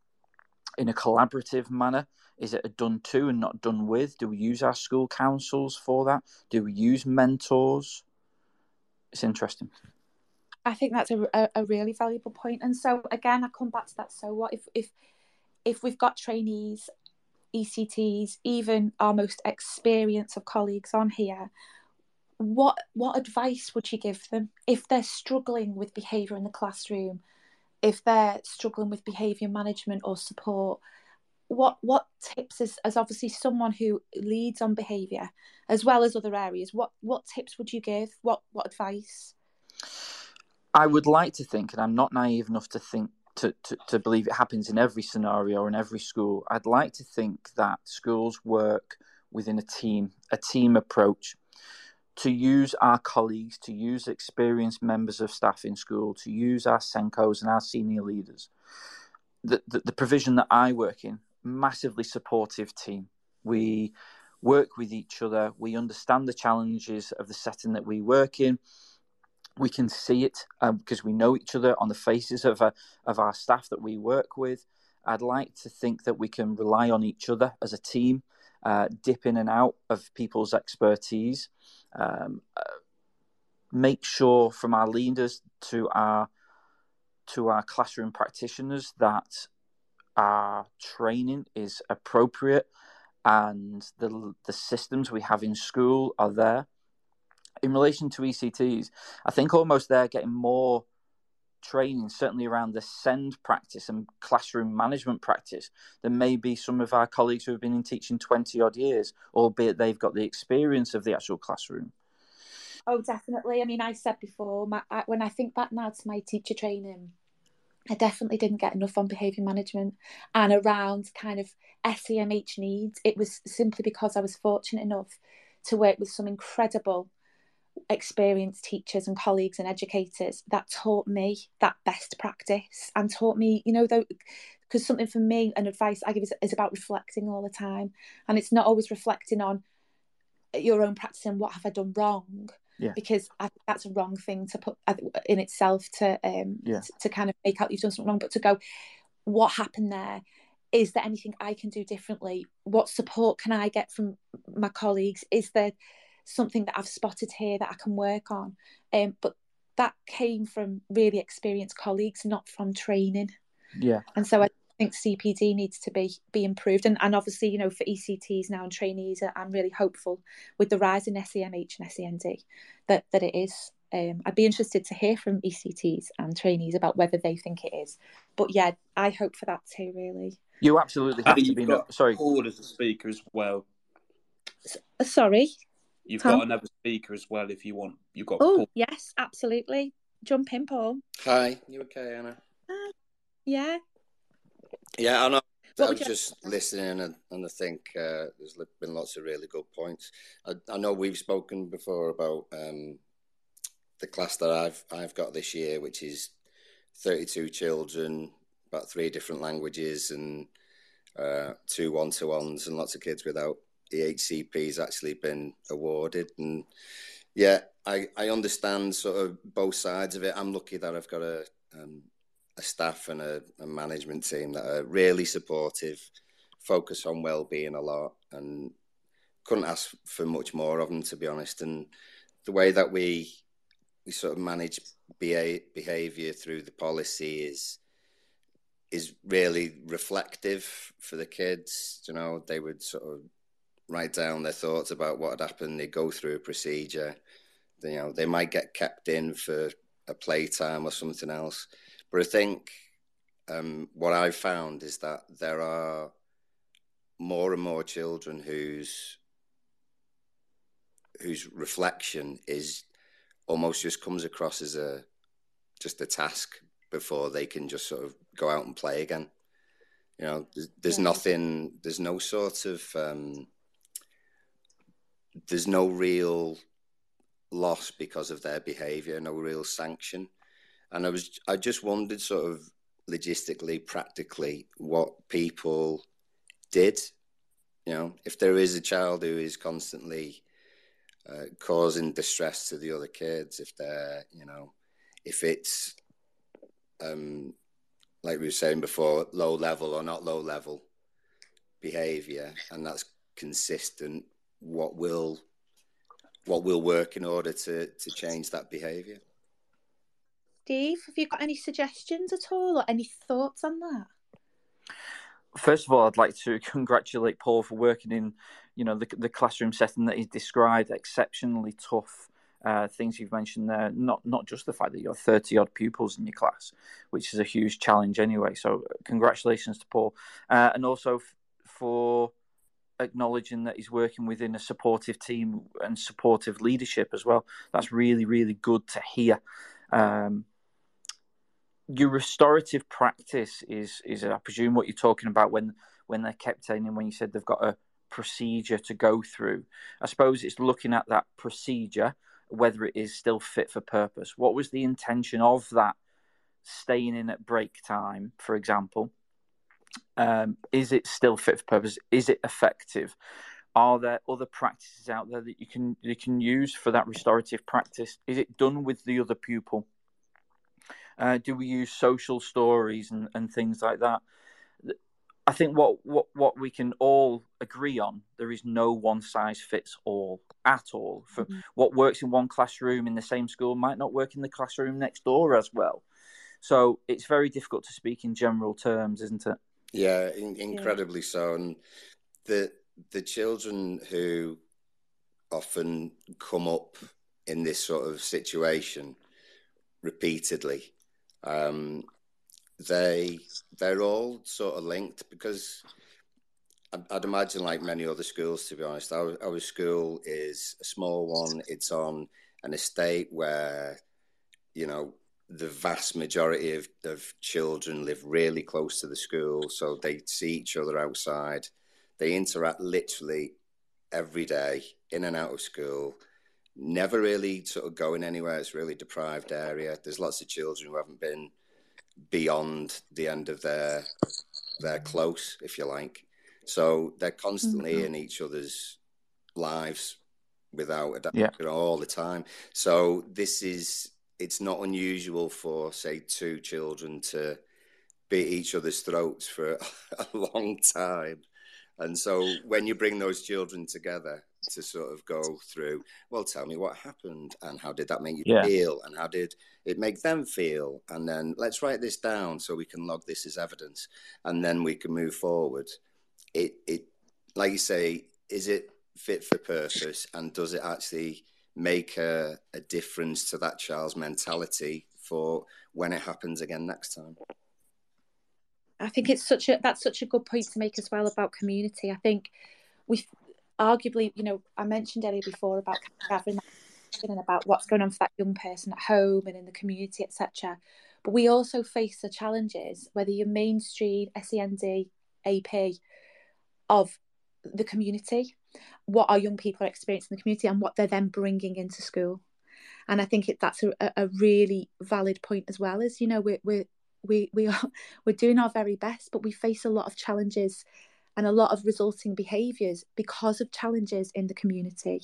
in a collaborative manner? Is it a done to and not done with? Do we use our school councils for that? Do we use mentors? It's interesting. I think that's a, a, a really valuable point. And so again, I come back to that. So what if if if we've got trainees, ECTs, even our most experienced of colleagues on here, what what advice would you give them if they're struggling with behavior in the classroom? If they're struggling with behavior management or support? What what tips as, as obviously someone who leads on behavior as well as other areas what what tips would you give? What what advice? I would like to think and i'm not naive enough to think to, to, to believe it happens in every scenario or in every school i'd like to think that schools work within a team a team approach to use our colleagues, to use experienced members of staff in school, to use our SENCOs and our senior leaders. The, the, the, provision that I work in, massively supportive team. We work with each other. We understand the challenges of the setting that we work in. We can see it um, because we know each other on the faces of, uh, of our staff that we work with. I'd like to think that we can rely on each other as a team, uh, dip in and out of people's expertise um, make sure from our leaders to our to our classroom practitioners that our training is appropriate and the the systems we have in school are there. In relation to ECTs, I think almost they're getting more training, certainly around the SEND practice and classroom management practice, than maybe some of our colleagues who have been in teaching 20 odd years, albeit they've got the experience of the actual classroom. Oh, definitely. I mean, I said before, my, I, when I think back now to my teacher training, I definitely didn't get enough on behaviour management and around kind of SEMH needs. It was simply because I was fortunate enough to work with some incredible experienced teachers and colleagues and educators that taught me that best practice and taught me, you know, though because something for me and advice I give is, is about reflecting all the time. And it's not always reflecting on your own practice and what have I done wrong. Yeah. Because I, that's a wrong thing to put in itself to um yeah. to, to kind of make out you've done something wrong, but to go, what happened there? Is there anything I can do differently? What support can I get from my colleagues? Is there something that I've spotted here that I can work on? Um, but that came from really experienced colleagues, not from training. Yeah. And so I think CPD needs to be be improved, and and obviously you know for ECTs now and trainees, I'm really hopeful with the rise in SEMH and SEND that that it is. Um, I'd be interested to hear from ECTs and trainees about whether they think it is. But yeah, I hope for that too. Really. You absolutely have to be. Got sorry, Paul as a speaker as well. S- sorry. You've Tom? got another speaker as well if you want. You've got Oh Paul. yes, absolutely. Jump in, Paul. Hi, you okay, Anna? Yeah. Yeah, I know. What I would was you- just listening, and, and I think uh, there's li- been lots of really good points. I, I know we've spoken before about um, the class that I've I've got this year, which is 32 children, about three different languages, and uh, two one to ones, and lots of kids without EHCP's actually been awarded. And yeah, I, I understand sort of both sides of it. I'm lucky that I've got a um, a staff and a, a management team that are really supportive, focus on well-being a lot, and couldn't ask for much more of them to be honest. And the way that we we sort of manage beha- behavior through the policy is is really reflective for the kids. You know, they would sort of write down their thoughts about what had happened. They go through a procedure. You know, they might get kept in for a playtime or something else. But I think um, what I've found is that there are more and more children whose whose reflection is almost just comes across as a just a task before they can just sort of go out and play again. You know, there's, there's Yeah. nothing, there's no sort of, um, there's no real loss because of their behaviour, no real sanction. And I was, I just wondered, sort of logistically, practically, what people did. You know, if there is a child who is constantly uh, causing distress to the other kids, if they're, you know, if it's um, like we were saying before, low level or not low level behavior, and that's consistent. What will what will work in order to to change that behavior? Steve, have you got any suggestions at all or any thoughts on that? First of all, I'd like to <laughs> congratulate Paul for working in, you know, the, the classroom setting that he's described. Exceptionally tough uh, things you've mentioned there. Not not just the fact that you're thirty odd pupils in your class, which is a huge challenge anyway. So congratulations to Paul, uh, and also f- for acknowledging that he's working within a supportive team and supportive leadership as well. That's really really good to hear. Um, your restorative practice is is I presume what you're talking about when when they're kept in and when you said they've got a procedure to go through. I suppose it's looking at that procedure whether it is still fit for purpose. What was the intention of that staying in at break time, for example? Um, is it still fit for purpose? Is it effective? Are there other practices out there that you can you can use for that restorative practice? Is it done with the other pupil? Uh, do we use social stories and, and things like that? I think what, what, what we can all agree on, there is no one size fits all at all. For Mhm. what works in one classroom in the same school might not work in the classroom next door as well. So it's very difficult to speak in general terms, isn't it? Yeah, in, incredibly so. And the the children who often come up in this sort of situation repeatedly, um, they they're all sort of linked because I'd, I'd imagine, like many other schools, to be honest, our, our school is a small one. It's on an estate where you know the vast majority of, of children live really close to the school, so they see each other outside. They interact literally every day in and out of school. never really sort of going anywhere. It's really deprived area. There's lots of children who haven't been beyond the end of their their close, if you like. So they're constantly mm-hmm. in each other's lives without adapting yeah. all the time. So this is it's not unusual for say two children to beat each other's throats for <laughs> a long time. And so when you bring those children together to sort of go through, well, tell me what happened and how did that make you yeah. feel and how did it make them feel? And then let's write this down so we can log this as evidence and then we can move forward. It, it, like you say, is it fit for purpose and does it actually make a, a difference to that child's mentality for when it happens again next time? I think it's such a that's such a good point to make as well about community. I think we arguably, you know, I mentioned earlier before about gathering and about what's going on for that young person at home and in the community, etc. But we also face the challenges, whether you're mainstream, SEND, AP, of the community, what our young people are experiencing in the community, and what they're then bringing into school. And I think it, that's a, a really valid point as well. As you know, we're, we're we we are <laughs> we're doing our very best, but we face a lot of challenges and a lot of resulting behaviours because of challenges in the community.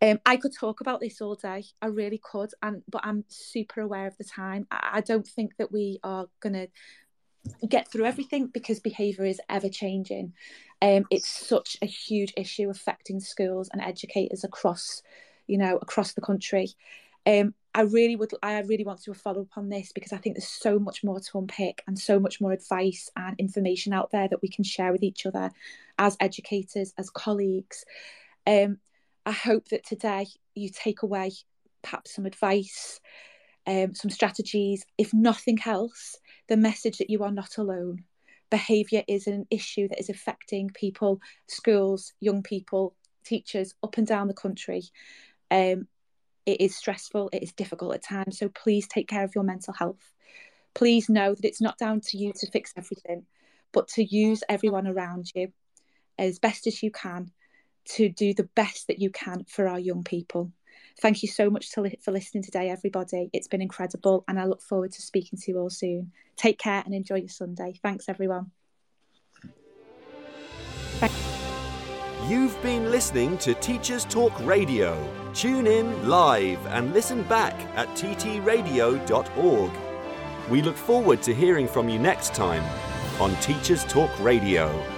Um, I could talk about this all day. I really could, and but I'm super aware of the time. I, I don't think that we are going to get through everything because behaviour is ever changing. Um, it's such a huge issue affecting schools and educators across, you know, across the country. Um, I really would, I really want to follow up on this because I think there's so much more to unpick and so much more advice and information out there that we can share with each other as educators, as colleagues. Um, I hope that today you take away perhaps some advice, um, some strategies, if nothing else, the message that you are not alone. Behaviour is an issue that is affecting people, schools, young people, teachers up and down the country. Um, it is stressful, it is difficult at times. So please take care of your mental health. Please know that it's not down to you to fix everything, but to use everyone around you as best as you can to do the best that you can for our young people. Thank you so much li- for listening today, everybody. It's been incredible, and I look forward to speaking to you all soon. Take care and enjoy your Sunday. Thanks, everyone. You've been listening to Teachers Talk Radio. Tune in live and listen back at ttradio.org. We look forward to hearing from you next time on Teachers Talk Radio.